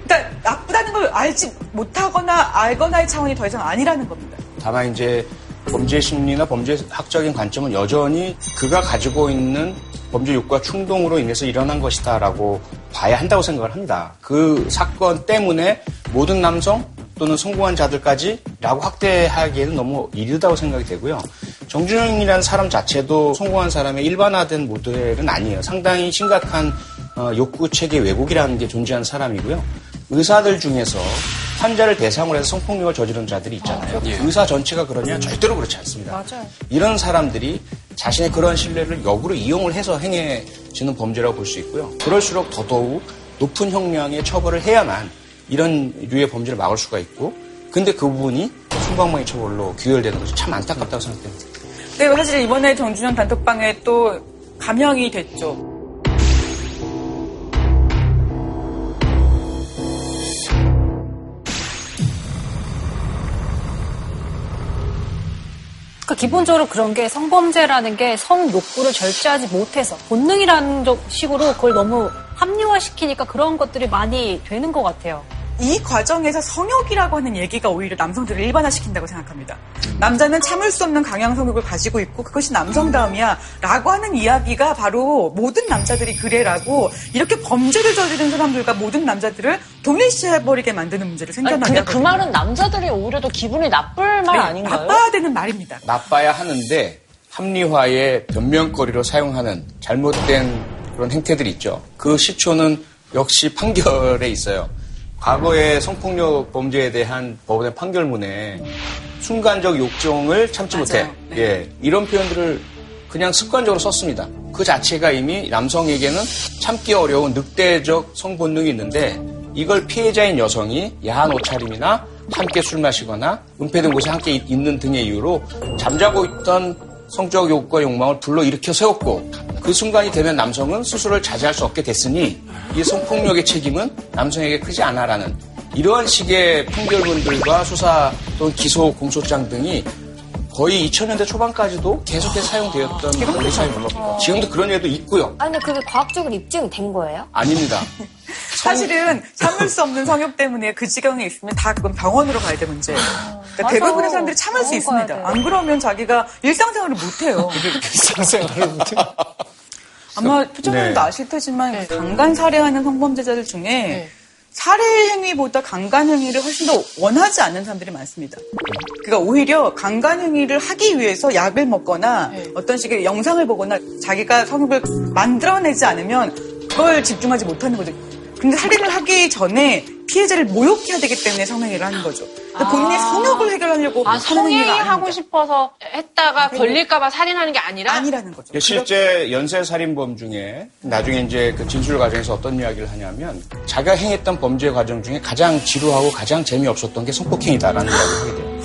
그러니까 나쁘다는 걸 알지 못하거나 알거나의 차원이 더 이상 아니라는 겁니다. 다만 이제 범죄 심리나 범죄 학적인 관점은 여전히 그가 가지고 있는 범죄 욕구와 충동으로 인해서 일어난 것이다라고 봐야 한다고 생각을 합니다. 그 사건 때문에 모든 남성 또는 성공한 자들까지라고 확대하기에는 너무 이르다고 생각이 되고요. 정준영이라는 사람 자체도 성공한 사람의 일반화된 모델은 아니에요. 상당히 심각한 어, 욕구 체계 왜곡이라는 게 존재하는 사람이고요. 의사들 중에서 환자를 대상으로 해서 성폭력을 저지른 자들이 있잖아요. 의사 전체가 그러냐? 절대로 그렇지 않습니다. 맞아요. 이런 사람들이 자신의 그런 신뢰를 역으로 이용을 해서 행해지는 범죄라고 볼 수 있고요. 그럴수록 더더욱 높은 형량의 처벌을 해야만 이런 류의 범죄를 막을 수가 있고, 근데 그 부분이 손방망이 처벌로 규율되는 것이 참 안타깝다고 생각됩니다. 네, 사실 이번에 정준영 단톡방에 또 감형이 됐죠. 그러니까 기본적으로 그런 게 성범죄라는 게 성 욕구를 절제하지 못해서 본능이라는 적- 식으로 그걸 너무 합리화시키니까 그런 것들이 많이 되는 것 같아요. 이 과정에서 성욕이라고 하는 얘기가 오히려 남성들을 일반화시킨다고 생각합니다. 남자는 참을 수 없는 강양 성욕을 가지고 있고 그것이 남성다움이야 라고 하는 이야기가 바로 모든 남자들이 그래라고 이렇게 범죄를 저지른 사람들과 모든 남자들을 동일시해버리게 만드는 문제를 생겨나게 근데 그 하거든요. 말은 남자들이 오히려 더 기분이 나쁠 말 네, 아닌가요? 나빠야 되는 말입니다. 나빠야 하는데 합리화의 변명거리로 사용하는 잘못된 그런 행태들이 있죠. 그 시초는 역시 판결에 있어요. 과거의 성폭력 범죄에 대한 법원의 판결문에 순간적 욕정을 참지 못해. 맞아요. 네. 예, 이런 표현들을 그냥 습관적으로 썼습니다. 그 자체가 이미 남성에게는 참기 어려운 늑대적 성본능이 있는데 이걸 피해자인 여성이 야한 옷차림이나 함께 술 마시거나 은폐된 곳에 함께 있- 있는 등의 이유로 잠자고 있던 성적 욕구와 욕망을 불러일으켜 세웠고 그 순간이 되면 남성은 스스로를 자제할 수 없게 됐으니 이 성폭력의 책임은 남성에게 크지 않아라는 이러한 식의 판결문들과 수사 또는 기소 공소장 등이 거의 2000년대 초반까지도 계속해서 사용되었던 그런 사용입니다. 지금도 그런 예도 있고요. 아니, 근데 그게 과학적으로 입증이 된 거예요? 아닙니다. 사실은 참을 수 없는 성욕 때문에 그 지경에 있으면 다 그건 병원으로 가야 될 문제예요. 그러니까 맞아. 대부분의 사람들이 참을 수 있습니다. 안 그러면 자기가 일상생활을 못해요. 일상생활을 못해. 아마 표정님도 네. 아실 테지만 강간 살해하는 성범죄자들 중에 살해 행위보다 강간 행위를 훨씬 더 원하지 않는 사람들이 많습니다. 그러니까 오히려 강간 행위를 하기 위해서 약을 먹거나 어떤 식의 영상을 보거나 자기가 성욕을 만들어내지 않으면 그걸 집중하지 못하는 거죠. 근데 살인을 하기 전에 피해자를 모욕해야 되기 때문에 성행위를 하는 거죠. 그러니까 본인의 성욕을 해결하려고 아, 성행위하고. 싶어서 했다가 걸릴까봐 살인하는 게 아니라? 아니라는 거죠. 실제 연쇄 살인범 중에 나중에 이제 그 진술 과정에서 어떤 이야기를 하냐면 자기가 행했던 범죄 과정 중에 가장 지루하고 가장 재미없었던 게 성폭행이다라는 이야기를 하게 돼요.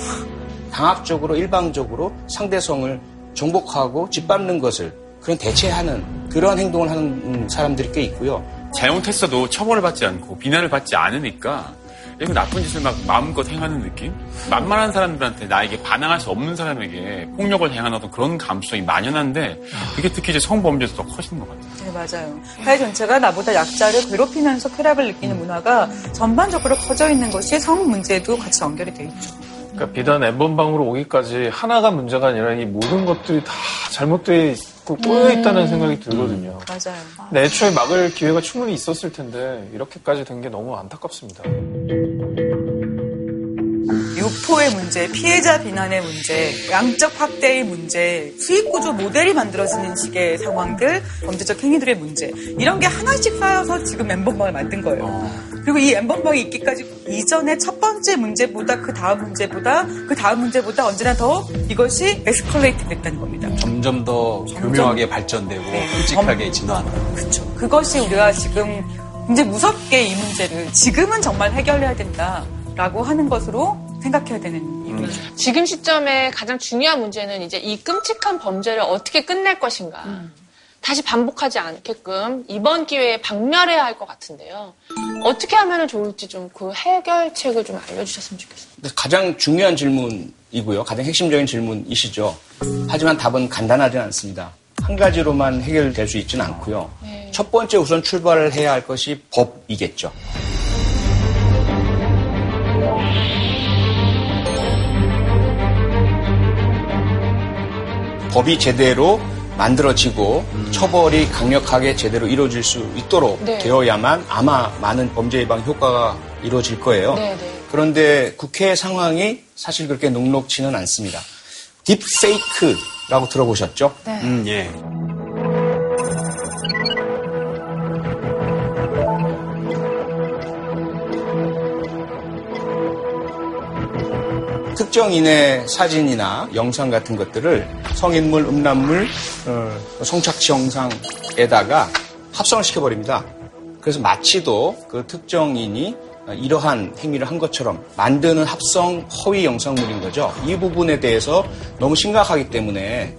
강압적으로 일방적으로 상대성을 정복하고 짓밟는 것을 그런 대체하는 그러한 행동을 하는 음, 사람들이 꽤 있고요. 잘못했어도 처벌을 받지 않고 비난을 받지 않으니까 이거 나쁜 짓을 막 마음껏 행하는 느낌? 만만한 사람들한테 나에게 반항할 수 없는 사람에게 폭력을 행하는 어떤 그런 감수성이 만연한데 그게 특히 이제 성범죄에서 더 커지는 것 같아요. 네, 맞아요. 사회 전체가 나보다 약자를 괴롭히면서 쾌락을 느끼는 문화가 전반적으로 커져 있는 것이 성 문제도 같이 연결이 돼 있죠. 그러니까 비단 엠번방으로 오기까지 하나가 문제가 아니라 이 모든 것들이 다 잘못되어 있고 꼬여 있다는 생각이 들거든요. 맞아요. 근데 애초에 막을 기회가 충분히 있었을 텐데 이렇게까지 된 게 너무 안타깝습니다. 유포의 문제, 피해자 비난의 문제, 양적 확대의 문제, 수익 구조 모델이 만들어지는 식의 상황들, 범죄적 행위들의 문제 이런 게 하나씩 쌓여서 지금 엠번방을 만든 거예요. 그리고 이 엠번방이 있기까지 이전에 첫 번째 문제보다 그 다음 문제보다 그 다음 문제보다 언제나 더 이것이 에스컬레이트 됐다는 겁니다. 점점 더 교묘하게 발전되고 네. 끔찍하게 진화한다. 그렇죠. 그것이 우리가 지금 굉장히 무섭게 이 문제를 지금은 정말 해결해야 된다라고 하는 것으로 생각해야 되는 이유죠. 지금 시점에 가장 중요한 문제는 이제 이 끔찍한 범죄를 어떻게 끝낼 것인가. 다시 반복하지 않게끔 이번 기회에 박멸해야 할 것 같은데요. 어떻게 하면 좋을지 좀 그 해결책을 좀 알려주셨으면 좋겠어요. 근데 가장 중요한 질문이고요. 가장 핵심적인 질문이시죠. 하지만 답은 간단하지 않습니다. 한 가지로만 해결될 수 있지는 않고요. 네. 첫 번째 우선 출발을 해야 할 것이 법이겠죠. 법이 제대로 만들어지고 처벌이 강력하게 제대로 이루어질 수 있도록 네. 되어야만 아마 많은 범죄 예방 효과가 이루어질 거예요. 네, 네. 그런데 국회 상황이 사실 그렇게 녹록지는 않습니다. 딥페이크라고 들어보셨죠? 음, 예. 특정인의 사진이나 영상 같은 것들을 성인물, 음란물, 어, 성착취 영상에다가 합성을 시켜버립니다. 그래서 마치도 그 특정인이 이러한 행위를 한 것처럼 만드는 합성 허위 영상물인 거죠. 이 부분에 대해서 너무 심각하기 때문에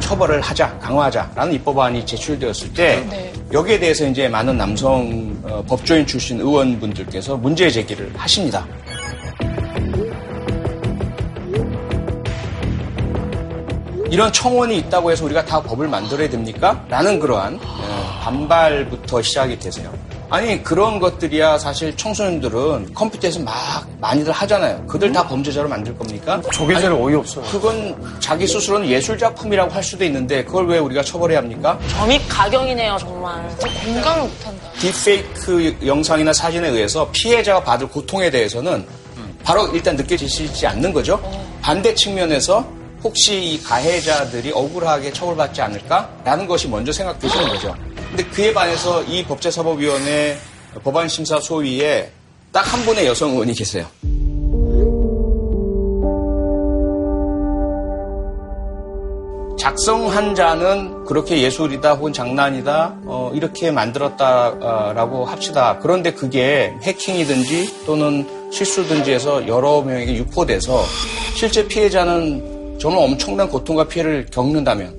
처벌을 하자, 강화하자라는 입법안이 제출되었을 때 네. 여기에 대해서 이제 많은 남성 어, 법조인 출신 의원분들께서 문제 제기를 하십니다. 이런 청원이 있다고 해서 우리가 다 법을 만들어야 됩니까? 라는 그러한 어, 반발부터 시작이 되세요. 아니 그런 것들이야 사실 청소년들은 컴퓨터에서 막 많이들 하잖아요. 그들 다 범죄자로 만들 겁니까? 저게 제일 어이없어요. 그건 자기 스스로는 예술 작품이라고 할 수도 있는데 그걸 왜 우리가 처벌해야 합니까? 점입 가경이네요, 정말. 공감을 못한다. 딥페이크 영상이나 사진에 의해서 피해자가 받을 고통에 대해서는 바로 일단 느껴지시지 않는 거죠. 반대 측면에서 혹시 이 가해자들이 억울하게 처벌받지 않을까라는 것이 먼저 생각되시는 거죠. 근데 그에 반해서 이 법제사법위원회 법안심사 소위에 딱 한 분의 여성 의원이 계세요. 작성한 자는 그렇게 예술이다 혹은 장난이다 어, 이렇게 만들었다라고 합시다. 그런데 그게 해킹이든지 또는 실수든지 해서 여러 명에게 유포돼서 실제 피해자는 정말 엄청난 고통과 피해를 겪는다면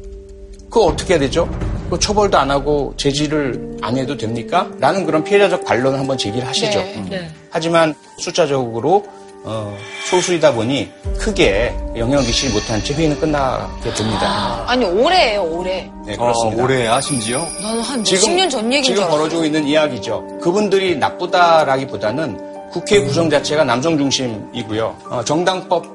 그거 어떻게 해야 되죠? 그 처벌도 안 하고 제지를 안 해도 됩니까? 라는 그런 피해자적 반론을 한번 제기를 하시죠. 네. 네. 하지만 숫자적으로 어, 소수이다 보니 크게 영향을 미치지 못한 채 회의는 끝나게 됩니다. 아 니 올해예요 올해. 네, 그렇습니다. 어, 올해야 심지어? 나는 한 10년 전 얘기인 줄 지금. 벌어지고 있는 이야기죠. 그분들이 나쁘다라기보다는 국회 구성 자체가 남성 중심이고요. 어, 정당법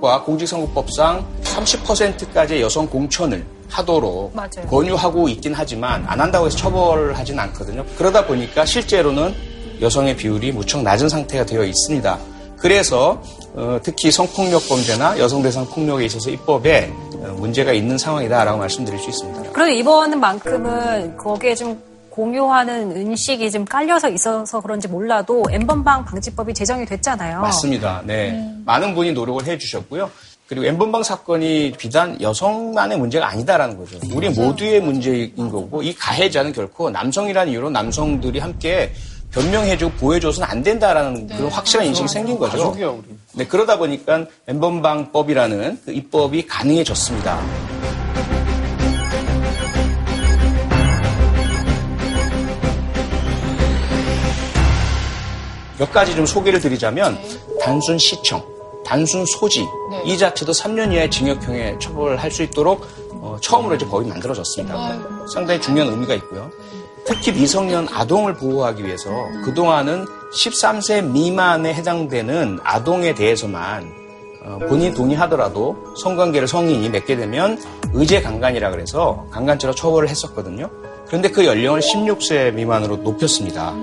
과 공직선거법상 30%까지의 여성 공천을 하도록 맞아요. 권유하고 있긴 하지만 안 한다고 해서 처벌하진 않거든요. 그러다 보니까 실제로는 여성의 비율이 무척 낮은 상태가 되어 있습니다. 그래서 어, 특히 성폭력 범죄나 여성 대상 폭력에 있어서 입법에 어, 문제가 있는 상황이다라고 말씀드릴 수 있습니다. 그래도 이번만큼은 거기에 좀 공유하는 은식이 좀 깔려서 있어서 그런지 몰라도 엠번방 방지법이 제정이 됐잖아요. 맞습니다. 네. 많은 분이 노력을 해 주셨고요. 그리고 엠번방 사건이 비단 여성만의 문제가 아니다라는 거죠. 우리 모두의 문제인 거고 이 가해자는 결코 남성이라는 이유로 남성들이 함께 변명해주고 보여줘서는 안 된다라는 그런 확실한 인식이 생긴 거죠. 가족이야, 우리. 네, 그러다 보니까 엠번방법이라는 그 입법이 가능해졌습니다. 몇 가지 좀 소개를 드리자면 단순 시청, 단순 소지 네. 이 자체도 3년 이하의 징역형에 처벌할 수 있도록 어, 처음으로 이제 법이 만들어졌습니다. 상당히 중요한 의미가 있고요. 특히 미성년 아동을 보호하기 위해서 그동안은 13세 미만에 해당되는 아동에 대해서만 어, 본인이 동의하더라도 성관계를 성인이 맺게 되면 의제 강간이라 그래서 강간죄로 처벌을 했었거든요. 그런데 그 연령을 16세 미만으로 높였습니다.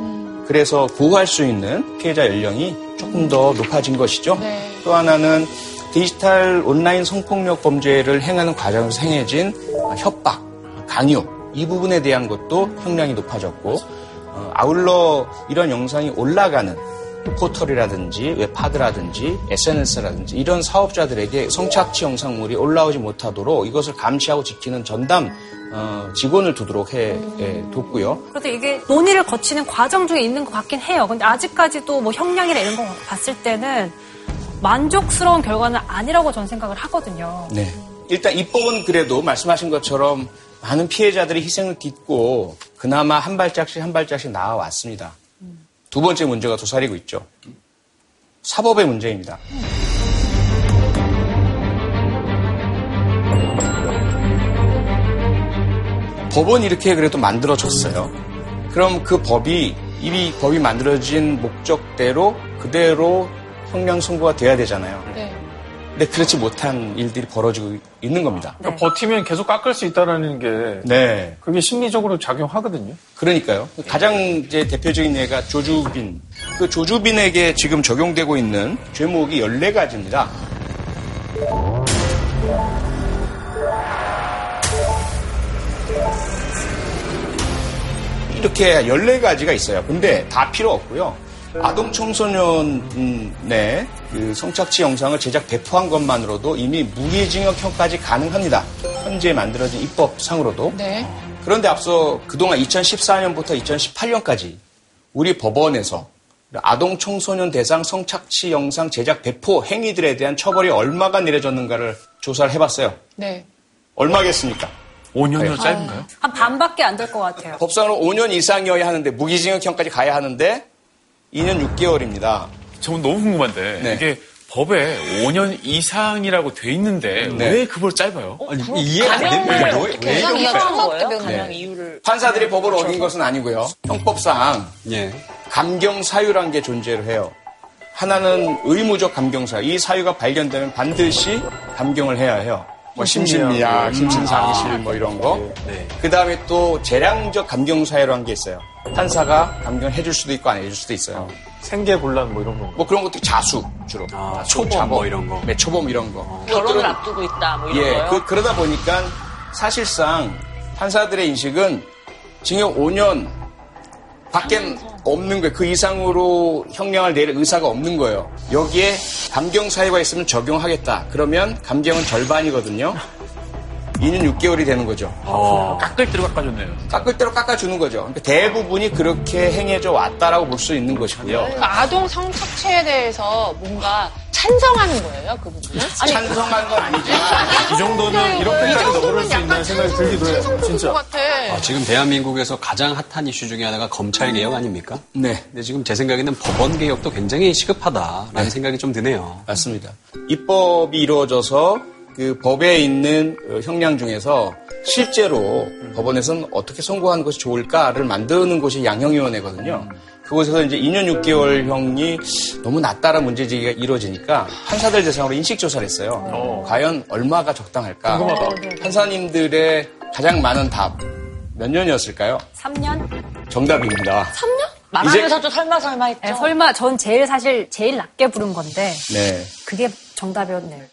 그래서 보호할 수 있는 피해자 연령이 조금 더 높아진 것이죠. 네. 또 하나는 디지털 온라인 성폭력 범죄를 행하는 과정에서 행해진 협박, 강요 이 부분에 대한 것도 형량이 높아졌고 어, 아울러 이런 영상이 올라가는 포털이라든지 웹하드라든지 SNS라든지 이런 사업자들에게 성착취 영상물이 올라오지 못하도록 이것을 감시하고 지키는 전담 어, 직원을 두도록 해 예, 뒀고요. 그래도 이게 논의를 거치는 과정 중에 있는 것 같긴 해요. 근데 아직까지도 뭐 형량이나 이런 거 봤을 때는 만족스러운 결과는 아니라고 저는 생각을 하거든요. 네. 일단 입법은 그래도 말씀하신 것처럼 많은 피해자들이 희생을 딛고 그나마 한 발짝씩 한 발짝씩 나아왔습니다. 두 번째 문제가 도사리고 있죠. 사법의 문제입니다. 법은 이렇게 그래도 만들어졌어요. 그럼 그 법이 이미 법이 만들어진 목적대로 그대로 형량 선고가 돼야 되잖아요. 네. 근데 그렇지 못한 일들이 벌어지고 있는 겁니다. 그러니까 버티면 계속 깎을 수 있다라는 게 네. 그게 심리적으로 작용하거든요. 그러니까요. 가장 이제 대표적인 예가 조주빈. 그 조주빈에게 지금 적용되고 있는 죄목이 14가지입니다. 이렇게 14가지가 있어요. 근데 다 필요 없고요. 아동 청소년의 그 성착취 영상을 제작 배포한 것만으로도 이미 무기징역형까지 가능합니다. 현재 만들어진 입법상으로도. 네. 그런데 앞서 그동안 2014년부터 2018년까지 우리 법원에서 아동 청소년 대상 성착취 영상 제작 배포 행위들에 대한 처벌이 얼마가 내려졌는가를 조사를 해봤어요. 네. 얼마겠습니까? 5년이나 네. 짧은가요? 한 반밖에 안 될 것 같아요. 법상으로 5년 이상이어야 하는데 무기징역형까지 가야 하는데 2년 6개월입니다. 저는 너무 궁금한데 네. 이게 법에 5년 이상이라고 돼 있는데 네. 왜 그걸 짧아요? 아니, 이해가 안 됩니다. 왜, 왜? 때문에. 가명 네. 이유를 판사들이 법을 어긴 것은 아니고요. 형법상 예. 감경 사유란 게 존재를 해요. 하나는 의무적 감경 사유. 이 사유가 발견되면 반드시 감경을 해야 해요. 뭐 심신미약, 심신상실 뭐 이런 거. 네. 그 다음에 또 재량적 감경 사유라는 게 있어요. 판사가 감경해줄 수도 있고 안 해줄 수도 있어요. 생계곤란 뭐 이런 거. 뭐 그런 것도 자수 주로. 아, 초범 자범, 뭐 이런 거. 네, 초범 이런 거. 결혼을 앞두고 있다 뭐 이런 예, 거요. 그, 그러다 보니까 사실상 판사들의 인식은 징역 5년 밖엔 없는 거예요. 그 이상으로 형량을 내릴 의사가 없는 거예요. 여기에 감경 사유가 있으면 적용하겠다. 그러면 감경은 절반이거든요. 2년 6개월이 되는 거죠. 어. 깎을 대로 깎아줬네요. 깎을 대로 깎아주는 거죠. 그러니까 대부분이 그렇게 행해져 왔다라고 볼 수 있는 것이고요. 그러니까 아동 성착취에 대해서 뭔가 찬성하는 거예요, 그 부분은? 찬성한 건 아니지만 이 정도는 이렇게까지 넘어올 수 있다는 생각이 들기도 해요. 것 진짜. 같아. 아, 지금 대한민국에서 가장 핫한 이슈 중에 하나가 검찰 개혁 아닙니까? 네. 근데 지금 제 생각에는 법원 개혁도 굉장히 시급하다라는 네. 생각이 좀 드네요. 맞습니다. 입법이 이루어져서 그 법에 있는 어, 형량 중에서 실제로 법원에서는 어떻게 선고하는 것이 좋을까를 만드는 곳이 양형위원회거든요. 그곳에서 이제 2년 6개월형이 너무 낮다라는 문제제기가 이루어지니까 판사들 대상으로 인식조사를 했어요. 과연 얼마가 적당할까? 판사님들의 가장 많은 답 몇 년이었을까요? 3년? 정답입니다. 말하면서도 설마 설마 했죠. 네, 설마 전 제일 사실 제일 낮게 부른 건데 네. 그게 정답이었네요.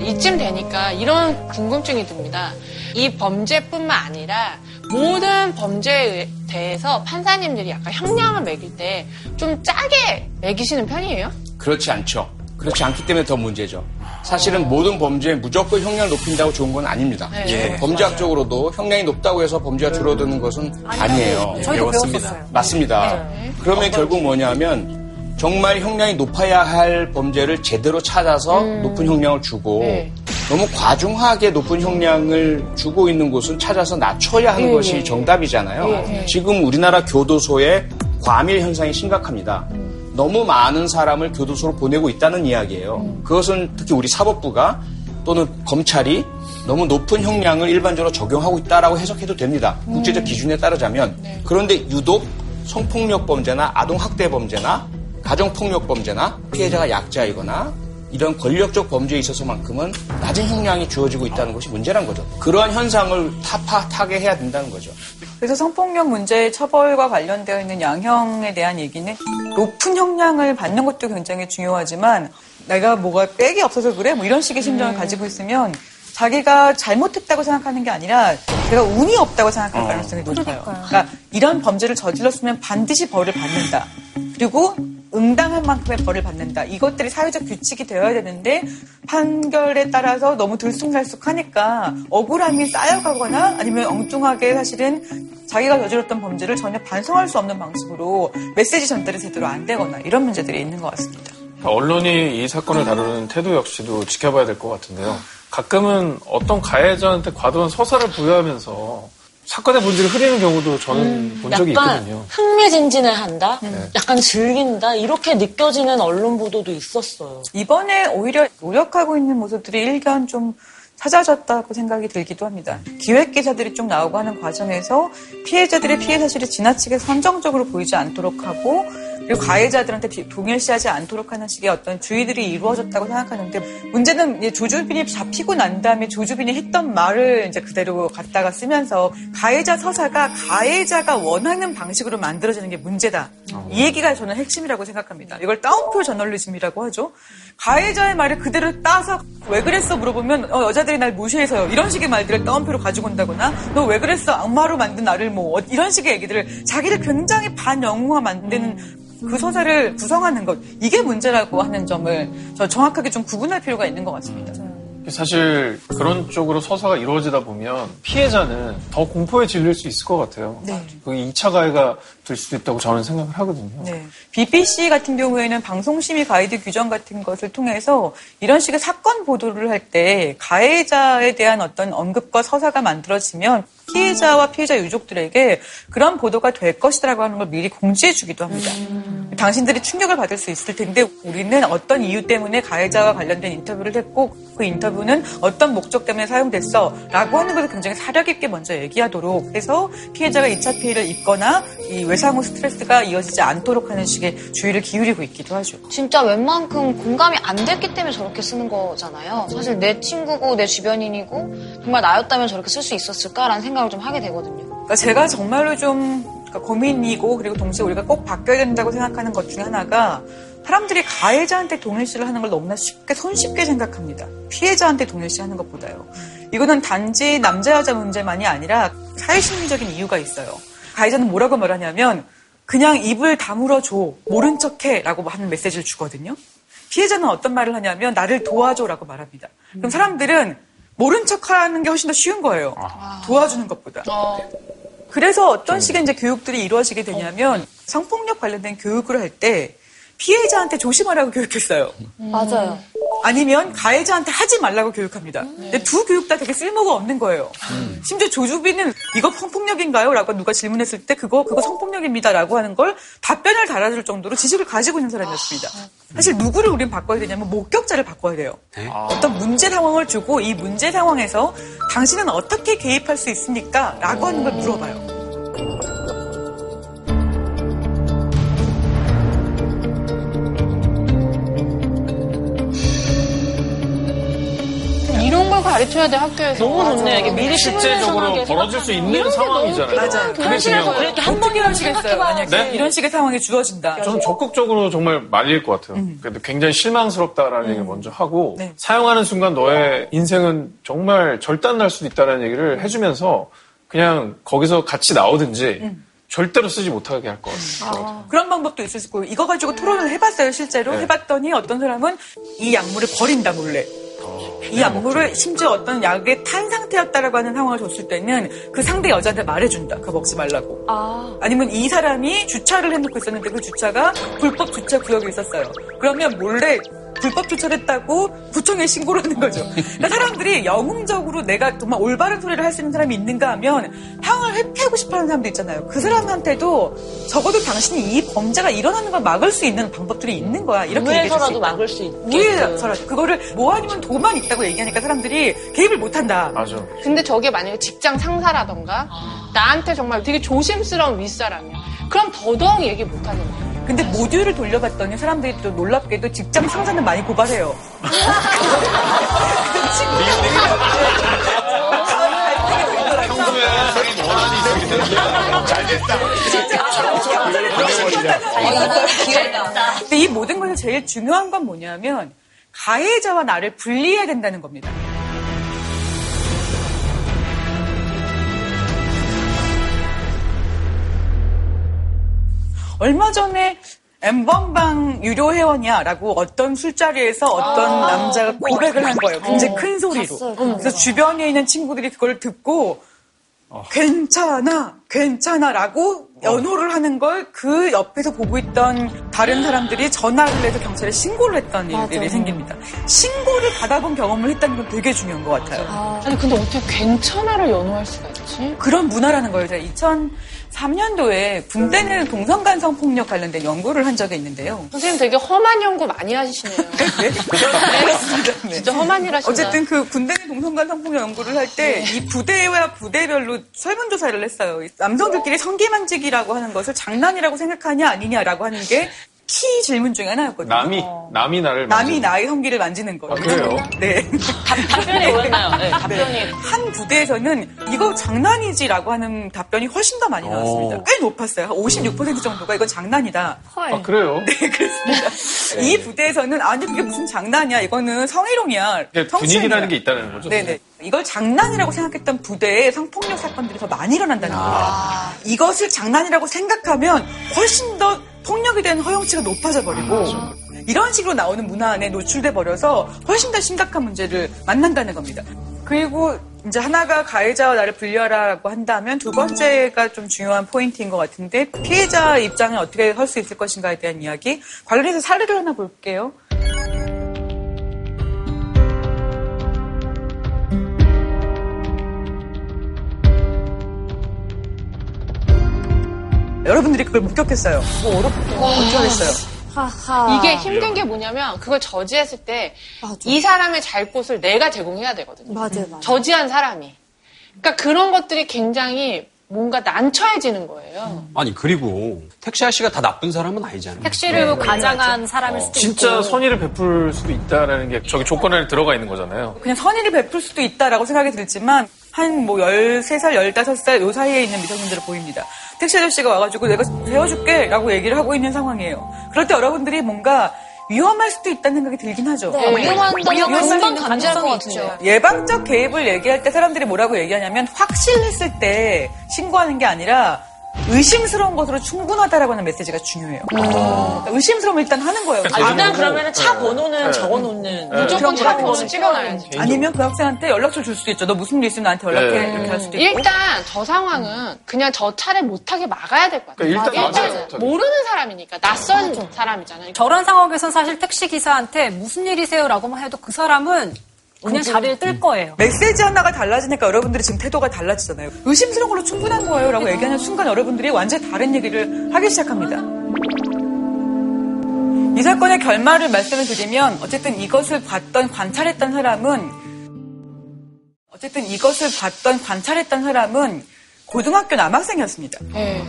이쯤 되니까 이런 궁금증이 듭니다. 이 범죄뿐만 아니라 모든 범죄에 대해서 판사님들이 약간 형량을 매길 때 좀 짜게 매기시는 편이에요? 그렇지 않죠. 그렇지 않기 때문에 더 문제죠. 사실은 모든 범죄에 무조건 형량을 높인다고 좋은 건 아닙니다. 네. 예. 범죄학적으로도 형량이 높다고 해서 범죄가 줄어드는 것은 아니에요. 저희도 배웠습니다. 배웠었어요. 맞습니다. 그러면 결국 뭐냐면 정말 형량이 높아야 할 범죄를 제대로 찾아서 높은 형량을 주고 네. 너무 과중하게 높은 형량을 주고 있는 곳은 찾아서 낮춰야 하는 네, 것이 네. 정답이잖아요. 네, 네. 지금 우리나라 교도소에 과밀 현상이 심각합니다. 너무 많은 사람을 교도소로 보내고 있다는 이야기예요. 그것은 특히 우리 사법부가 또는 검찰이 너무 높은 형량을 일반적으로 적용하고 있다라고 해석해도 됩니다. 국제적 기준에 따르자면. 그런데 유독 성폭력 범죄나 아동 학대 범죄나 가정폭력 범죄나 피해자가 약자이거나 이런 권력적 범죄에 있어서만큼은 낮은 형량이 주어지고 있다는 것이 문제란 거죠. 그러한 현상을 타파 타개해야 된다는 거죠. 그래서 성폭력 문제 처벌과 관련되어 있는 양형에 대한 얘기는 높은 형량을 받는 것도 굉장히 중요하지만 내가 뭐가 백이 없어서 그래? 뭐 이런 식의 심정을 가지고 있으면 자기가 잘못했다고 생각하는 게 아니라 내가 운이 없다고 생각할 가능성이 높아요. 그러니까 이런 범죄를 저질렀으면 반드시 벌을 받는다. 그리고 응당한 만큼의 벌을 받는다. 이것들이 사회적 규칙이 되어야 되는데 판결에 따라서 너무 들쑥날쑥하니까 억울함이 쌓여가거나 아니면 엉뚱하게 사실은 자기가 저질렀던 범죄를 전혀 반성할 수 없는 방식으로 메시지 전달이 제대로 안 되거나 이런 문제들이 있는 것 같습니다. 언론이 이 사건을 다루는 태도 역시도 지켜봐야 될 것 같은데요. 가끔은 어떤 가해자한테 과도한 서사를 부여하면서 사건의 본질을 흐리는 경우도 저는 본 적이 약간 있거든요. 흥미진진해 한다? 약간 즐긴다? 이렇게 느껴지는 언론 보도도 있었어요. 이번에 오히려 노력하고 있는 모습들이 일견 좀 찾아졌다고 생각이 들기도 합니다. 기획 기사들이 쭉 나오고 하는 과정에서 피해자들의 피해 사실이 지나치게 선정적으로 보이지 않도록 하고 그리고 가해자들한테 비- 동일시하지 않도록 하는 식의 어떤 주의들이 이루어졌다고 생각하는데 문제는 조주빈이 잡히고 난 다음에 조주빈이 했던 말을 이제 그대로 갖다가 쓰면서 가해자 서사가 가해자가 원하는 방식으로 만들어지는 게 문제다. 이 얘기가 저는 핵심이라고 생각합니다. 이걸 다운표 저널리즘이라고 하죠. 가해자의 말을 그대로 따서 왜 그랬어 물어보면 어, 여자 들이 날 무시해서요. 이런 식의 말들을 따옴표로 가지고 온다거나 너 왜 그랬어 악마로 만든 나를 뭐 어, 이런 식의 얘기들을 자기를 굉장히 반영웅화 만드는 그 서사를 구성하는 것 이게 문제라고 하는 점을 저 정확하게 좀 구분할 필요가 있는 것 같습니다. 사실 그런 쪽으로 서사가 이루어지다 보면 피해자는 더 공포에 질릴 수 있을 것 같아요. 네. 그게 2차 가해가 될 수도 있다고 저는 생각을 하거든요. 네. BBC 같은 경우에는 방송심의 가이드 규정 같은 것을 통해서 이런 식의 사건 보도를 할 때 가해자에 대한 어떤 언급과 서사가 만들어지면 피해자와 피해자 유족들에게 그런 보도가 될 것이라고 하는 걸 미리 공지해 주기도 합니다. 당신들이 충격을 받을 수 있을 텐데 우리는 어떤 이유 때문에 가해자와 관련된 인터뷰를 했고 그 인터뷰는 어떤 목적 때문에 사용됐어 라고 하는 것을 굉장히 사력 있게 먼저 얘기하도록 해서 피해자가 2차 피해를 입거나 이 외상후 스트레스가 이어지지 않도록 하는 식의 주의를 기울이고 있기도 하죠. 진짜 웬만큼 공감이 안 됐기 때문에 저렇게 쓰는 거잖아요. 사실 내 친구고 내 주변인이고 정말 나였다면 저렇게 쓸 수 있었을까라는 생각을 좀 하게 되거든요. 그러니까 제가 정말로 좀 그러니까 고민이고 그리고 동시에 우리가 꼭 바뀌어야 된다고 생각하는 것 중에 하나가 사람들이 가해자한테 동일시를 하는 걸 너무나 쉽게 손쉽게 생각합니다. 피해자한테 동일시하는 것보다요. 이거는 단지 남자 여자 문제만이 아니라 사회심리적인 이유가 있어요. 가해자는 뭐라고 말하냐면 그냥 입을 다물어 줘 모른 척해라고 하는 메시지를 주거든요. 피해자는 어떤 말을 하냐면 나를 도와줘라고 말합니다. 그럼 사람들은 모른 척하는 게 훨씬 더 쉬운 거예요. 도와주는 것보다. 그래서 어떤 식의 이제 교육들이 이루어지게 되냐면 성폭력 관련된 교육을 할때 피해자한테 조심하라고 교육했어요. 맞아요. 아니면 가해자한테 하지 말라고 교육합니다. 근데 두 교육 다 되게 쓸모가 없는 거예요. 심지어 조주빈은 이거 성폭력인가요? 라고 누가 질문했을 때 그거 그거 성폭력입니다. 라고 하는 걸 답변을 달아줄 정도로 지식을 가지고 있는 사람이었습니다. 사실 누구를 우린 바꿔야 되냐면 목격자를 바꿔야 돼요. 어떤 문제 상황을 주고 이 문제 상황에서 당신은 어떻게 개입할 수 있습니까? 라고 하는 걸 물어봐요. 걸 가르쳐야 돼 학교에서. 너무 좋네. 이게 미리 실제적으로 벌어질 수 있는 상황이잖아요. 맞아요. 거예요. 이렇게 한 번이라도? 생각해봐야지. 만약에 네? 이런 식의 상황이 주어진다. 저는 적극적으로 정말 말릴 것 같아요. 그래도 굉장히 실망스럽다라는 얘기를 먼저 하고 네. 사용하는 순간 너의 인생은 정말 절단날 수도 있다는 얘기를 해주면서 그냥 거기서 같이 나오든지 절대로 쓰지 못하게 할 것 같아요. 그런 방법도 있을 수 있고 이거 가지고 토론을 해봤어요 실제로 네. 해봤더니 어떤 사람은 이 약물을 버린다 몰래 이 약물을 심지어 어떤 약에 탄 상태였다라고 하는 상황을 줬을 때는 그 상대 여자한테 말해준다. 그거 먹지 말라고. 아니면 이 사람이 주차를 해놓고 있었는데 그 주차가 불법 주차 구역에 있었어요. 그러면 몰래 불법 주차를 했다고 구청에 신고를 하는 거죠. 그러니까 사람들이 영웅적으로 내가 정말 올바른 소리를 할 수 있는 사람이 있는가 하면 향을 회피하고 싶어 하는 사람도 있잖아요. 그 사람한테도 적어도 당신이 이 범죄가 일어나는 걸 막을 수 있는 방법들이 있는 거야. 이렇게 있다. 막을 수 있게. 그거를 뭐 아니면 도만 있다고 얘기하니까 사람들이 개입을 못 한다. 맞아. 근데 저게 만약에 직장 상사라던가 나한테 정말 되게 조심스러운 윗사람이야. 그럼 더더욱 얘기 못 하겠네. 근데 모듈을 돌려봤더니 사람들이 또 놀랍게도 직장 상사는 많이 고발해요. 근데 이 모든 것에 제일 중요한 건 뭐냐면 가해자와 나를 분리해야 된다는 겁니다. 얼마 전에 엠번방 유료 회원이야라고 어떤 술자리에서 어떤 남자가 고백을 한 거예요. 굉장히 큰 소리로. 그래서 주변에 있는 친구들이 그걸 듣고 괜찮아, 괜찮아라고 연호를 하는 걸 그 옆에서 보고 있던 다른 사람들이 전화를 해서 경찰에 신고를 했던 일들이 생깁니다. 신고를 받아본 경험을 했다는 건 되게 중요한 것 같아요. 아니 근데 어떻게 괜찮아를 연호할 수가 있지? 그런 문화라는 거예요. 제가 2003년도에 군대 내 동성간 성 폭력 관련된 연구를 한 적이 있는데요. 선생님 되게 험한 연구 많이 하시네요. 네. 네. 진짜 험한 일 하신다. 어쨌든 그 군대 내 동성간 성 폭력 연구를 할 때이 부대와 부대별로 설문조사를 했어요. 남성들끼리 성기만지기라고 하는 것을 장난이라고 생각하냐 아니냐라고 하는 게 키 질문 중에 하나였거든요. 남이 남이 나를 남이 만지는. 나의 성기를 만지는 거예요. 아, 그래요? 네. 답변이 뭐였나요? 네, 답변이. 네. 한 부대에서는 이거 장난이지라고 하는 답변이 훨씬 더 많이 나왔습니다. 오. 꽤 높았어요. 한56% 정도가 이건 장난이다. 아 그래요? 네, 그렇습니다. 이 부대에서는 아니 그게 무슨 장난이야. 이거는 성희롱이야. 이게. 분위기라는 게 있다는 거죠. 네네. 이걸 장난이라고 생각했던 부대에 성폭력 사건들이 더 많이 일어난다는 거예요. 이것을 장난이라고 생각하면 훨씬 더 폭력에 대한 허용치가 높아져 버리고 이런 식으로 나오는 문화 안에 노출돼 버려서 훨씬 더 심각한 문제를 만난다는 겁니다. 그리고 이제 하나가 가해자와 나를 분리하라고 한다면 두 번째가 좀 중요한 포인트인 것 같은데 피해자 입장에 어떻게 설 수 있을 것인가에 대한 이야기 관련해서 사례를 하나 볼게요. 여러분들이 그걸 목격했어요. 뭐 어렵고 어떻게 하겠어요? 이게 힘든 게 뭐냐면 그걸 저지했을 때 이 사람의 잘못을 내가 제공해야 되거든요. 맞아요, 맞아요. 저지한 사람이. 그러니까 그런 것들이 굉장히 뭔가 난처해지는 거예요. 아니 그리고 택시 아저씨가 다 나쁜 사람은 아니잖아요. 택시를 과장한 사람일 수도 진짜 있고. 선의를 베풀 수도 있다라는 게 저기 조건 안에 들어가 있는 거잖아요. 그냥 선의를 베풀 수도 있다라고 생각이 들지만 한 뭐 13살, 15살 요 사이에 있는 미성년자로 보입니다. 택시 아저씨가 와가지고 내가 세워줄게 라고 얘기를 하고 있는 상황이에요. 그럴 때 여러분들이 뭔가 위험할 수도 있다는 생각이 들긴 하죠. 네, 위험한다고 위험할 금방 수 감지할 것 가능성이 같은데요. 있죠. 예방적 개입을 얘기할 때 사람들이 뭐라고 얘기하냐면 확실했을 때 신고하는 게 아니라 의심스러운 것으로 충분하다라고 하는 메시지가 중요해요. 그러니까 의심스러우면 일단 하는 거예요. 아, 일단 그러면 차 번호는 적어놓는. 무조건 차 번호 그런 찍어놔야지. 아니면 그 학생한테 연락처 줄 수도 있죠. 너 무슨 일 있으면 나한테 연락해. 네. 이렇게 할 수도 있고. 일단 저 상황은 그냥 저 차를 못하게 막아야 될 것 같아요. 그러니까 일단 일단. 모르는 사람이니까 낯선 사람이잖아요. 저런 상황에선 사실 택시 기사한테 무슨 일이세요라고만 해도 그 사람은 그냥 자리를 뜰 거예요. 메시지 하나가 달라지니까 여러분들이 지금 태도가 달라지잖아요. 의심스러운 걸로 충분한 거예요. 라고 얘기하는 순간 여러분들이 완전히 다른 얘기를 하기 시작합니다. 이 사건의 결말을 말씀을 드리면 어쨌든 이것을 봤던 관찰했던 사람은 어쨌든 이것을 봤던 관찰했던 사람은 고등학교 남학생이었습니다. 네.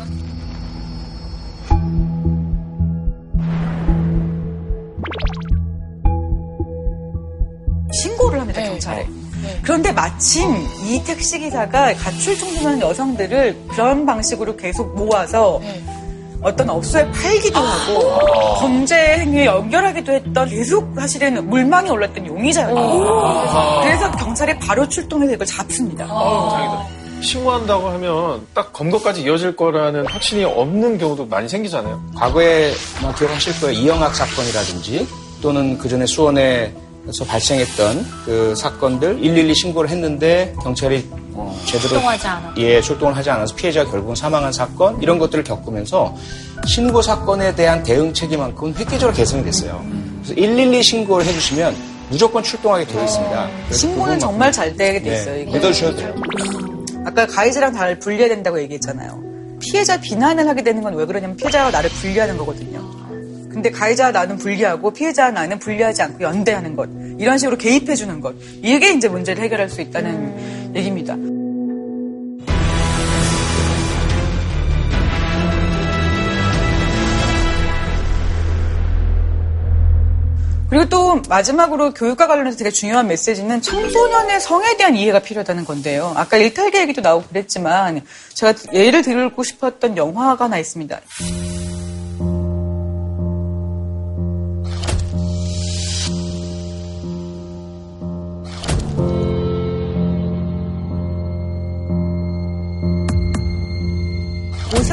그런데 마침 이 택시 기사가 가출 청소년 여성들을 그런 방식으로 계속 모아서 네. 어떤 업소에 팔기도 하고 범죄 행위에 연결하기도 했던 계속 사실은 물망에 올랐던 용의자였거든요. 그래서 경찰이 바로 출동해서 이걸 잡습니다. 신고한다고 하면 딱 검거까지 이어질 거라는 확신이 없는 경우도 많이 생기잖아요. 과거에 뭐 기억하실 거예요. 이영학 사건이라든지 또는 그 전에 수원 에서 발생했던 그 사건들 112 신고를 했는데 경찰이 어, 제대로 출동하지 않아. 예 출동을 하지 않아서 피해자가 결국은 사망한 사건 이런 것들을 겪으면서 신고 사건에 대한 대응 체계만큼은 획기적으로 개선이 됐어요. 그래서 112 신고를 해주시면 무조건 출동하게 되어 있습니다. 그래서 신고는 정말 잘 되게 돼 네, 있어요. 이게. 믿어주셔도 돼요. 아까 가해자랑 나를 분리해야 된다고 얘기했잖아요. 피해자 비난을 하게 되는 건 왜 그러냐면 피해자가 나를 분리하는 거거든요. 근데 가해자와 나는 분리하고 피해자와 나는 분리하지 않고 연대하는 것. 이런 식으로 개입해주는 것. 이게 이제 문제를 해결할 수 있다는 얘기입니다. 그리고 또 마지막으로 교육과 관련해서 되게 중요한 메시지는 청소년의 성에 대한 이해가 필요하다는 건데요. 아까 일탈계 얘기도 나오고 그랬지만 제가 예를 들고 싶었던 영화가 하나 있습니다.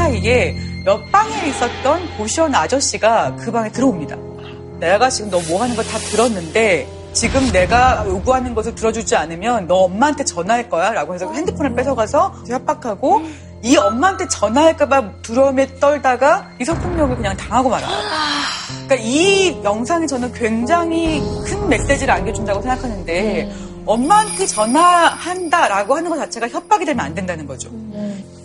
사이에 옆방에 있었던 보시원 아저씨가 그 방에 들어옵니다. 내가 지금 너 뭐 하는 거 다 들었는데 지금 내가 요구하는 것을 들어주지 않으면 너 엄마한테 전화할 거야 라고 해서 핸드폰을 뺏어가서 협박하고 이 엄마한테 전화할까봐 두려움에 떨다가 이 성폭력을 그냥 당하고 말아요. 그러니까 이 영상이 저는 굉장히 큰 메시지를 안겨준다고 생각하는데 엄마한테 전화한다라고 하는 것 자체가 협박이 되면 안 된다는 거죠.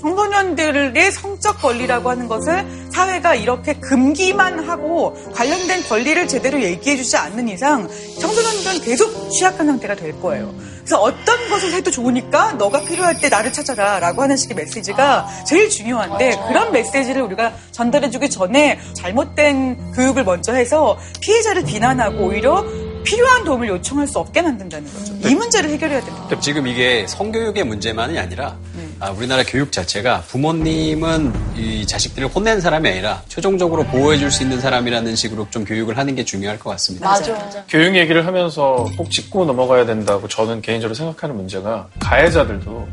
청소년들의 성적 권리라고 하는 것을 사회가 이렇게 금기만 하고 관련된 권리를 제대로 얘기해주지 않는 이상 청소년들은 계속 취약한 상태가 될 거예요. 그래서 어떤 것을 해도 좋으니까 너가 필요할 때 나를 찾아라 라고 하는 식의 메시지가 제일 중요한데 그런 메시지를 우리가 전달해주기 전에 잘못된 교육을 먼저 해서 피해자를 비난하고 오히려 필요한 도움을 요청할 수 없게 만든다는 거죠. 이 문제를 해결해야 됩니다. 지금 이게 성교육의 문제만이 아니라 아, 우리나라 교육 자체가 부모님은 이 자식들을 혼낸 사람이 아니라 최종적으로 보호해줄 수 있는 사람이라는 식으로 좀 교육을 하는 게 중요할 것 같습니다. 맞아. 교육 얘기를 하면서 꼭 짚고 넘어가야 된다고 저는 개인적으로 생각하는 문제가 가해자들도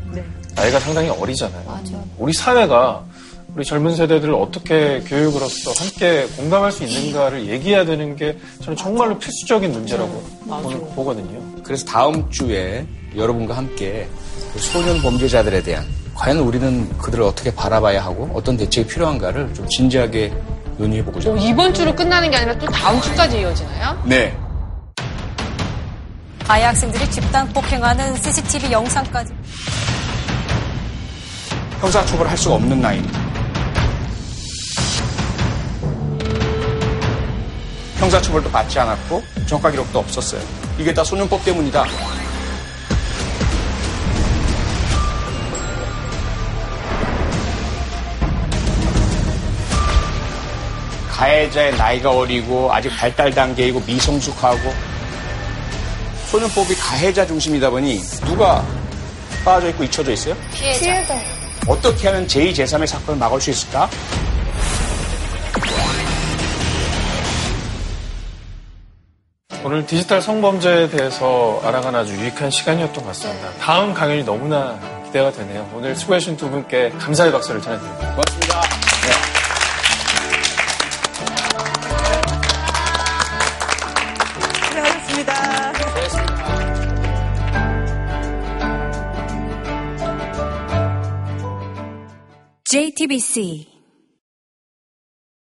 나이가 상당히 어리잖아요. 우리 사회가 우리 젊은 세대들을 어떻게 교육으로서 함께 공감할 수 있는가를 얘기해야 되는 게 저는 정말로 필수적인 문제라고 보는- 보거든요. 그래서 다음 주에 여러분과 함께 그 소년 범죄자들에 대한 과연 우리는 그들을 어떻게 바라봐야 하고 어떤 대책이 필요한가를 좀 진지하게 논의해보고자 합니다. 이번 주로 끝나는 게 아니라 또 다음 주까지 이어지나요? 네. 가해 학생들이 집단 폭행하는 CCTV 영상까지. 형사처벌을 할 수가 없는 나이입니다. 형사처벌도 받지 않았고 정가 기록도 없었어요. 이게 다 소년법 때문이다. 가해자의 나이가 어리고 아직 발달 단계이고 미성숙하고 소년법이 가해자 중심이다 보니 누가 빠져 있고 잊혀져 있어요? 피해자. 어떻게 하면 제2, 제3의 사건을 막을 수 있을까? 오늘 디지털 성범죄에 대해서 알아가는 아주 유익한 시간이었던 것 같습니다. 다음 강연이 너무나 기대가 되네요. 오늘 수고해주신 두 분께 감사의 박수를 전해드립니다. 고맙습니다. 고생하셨습니다. JTBC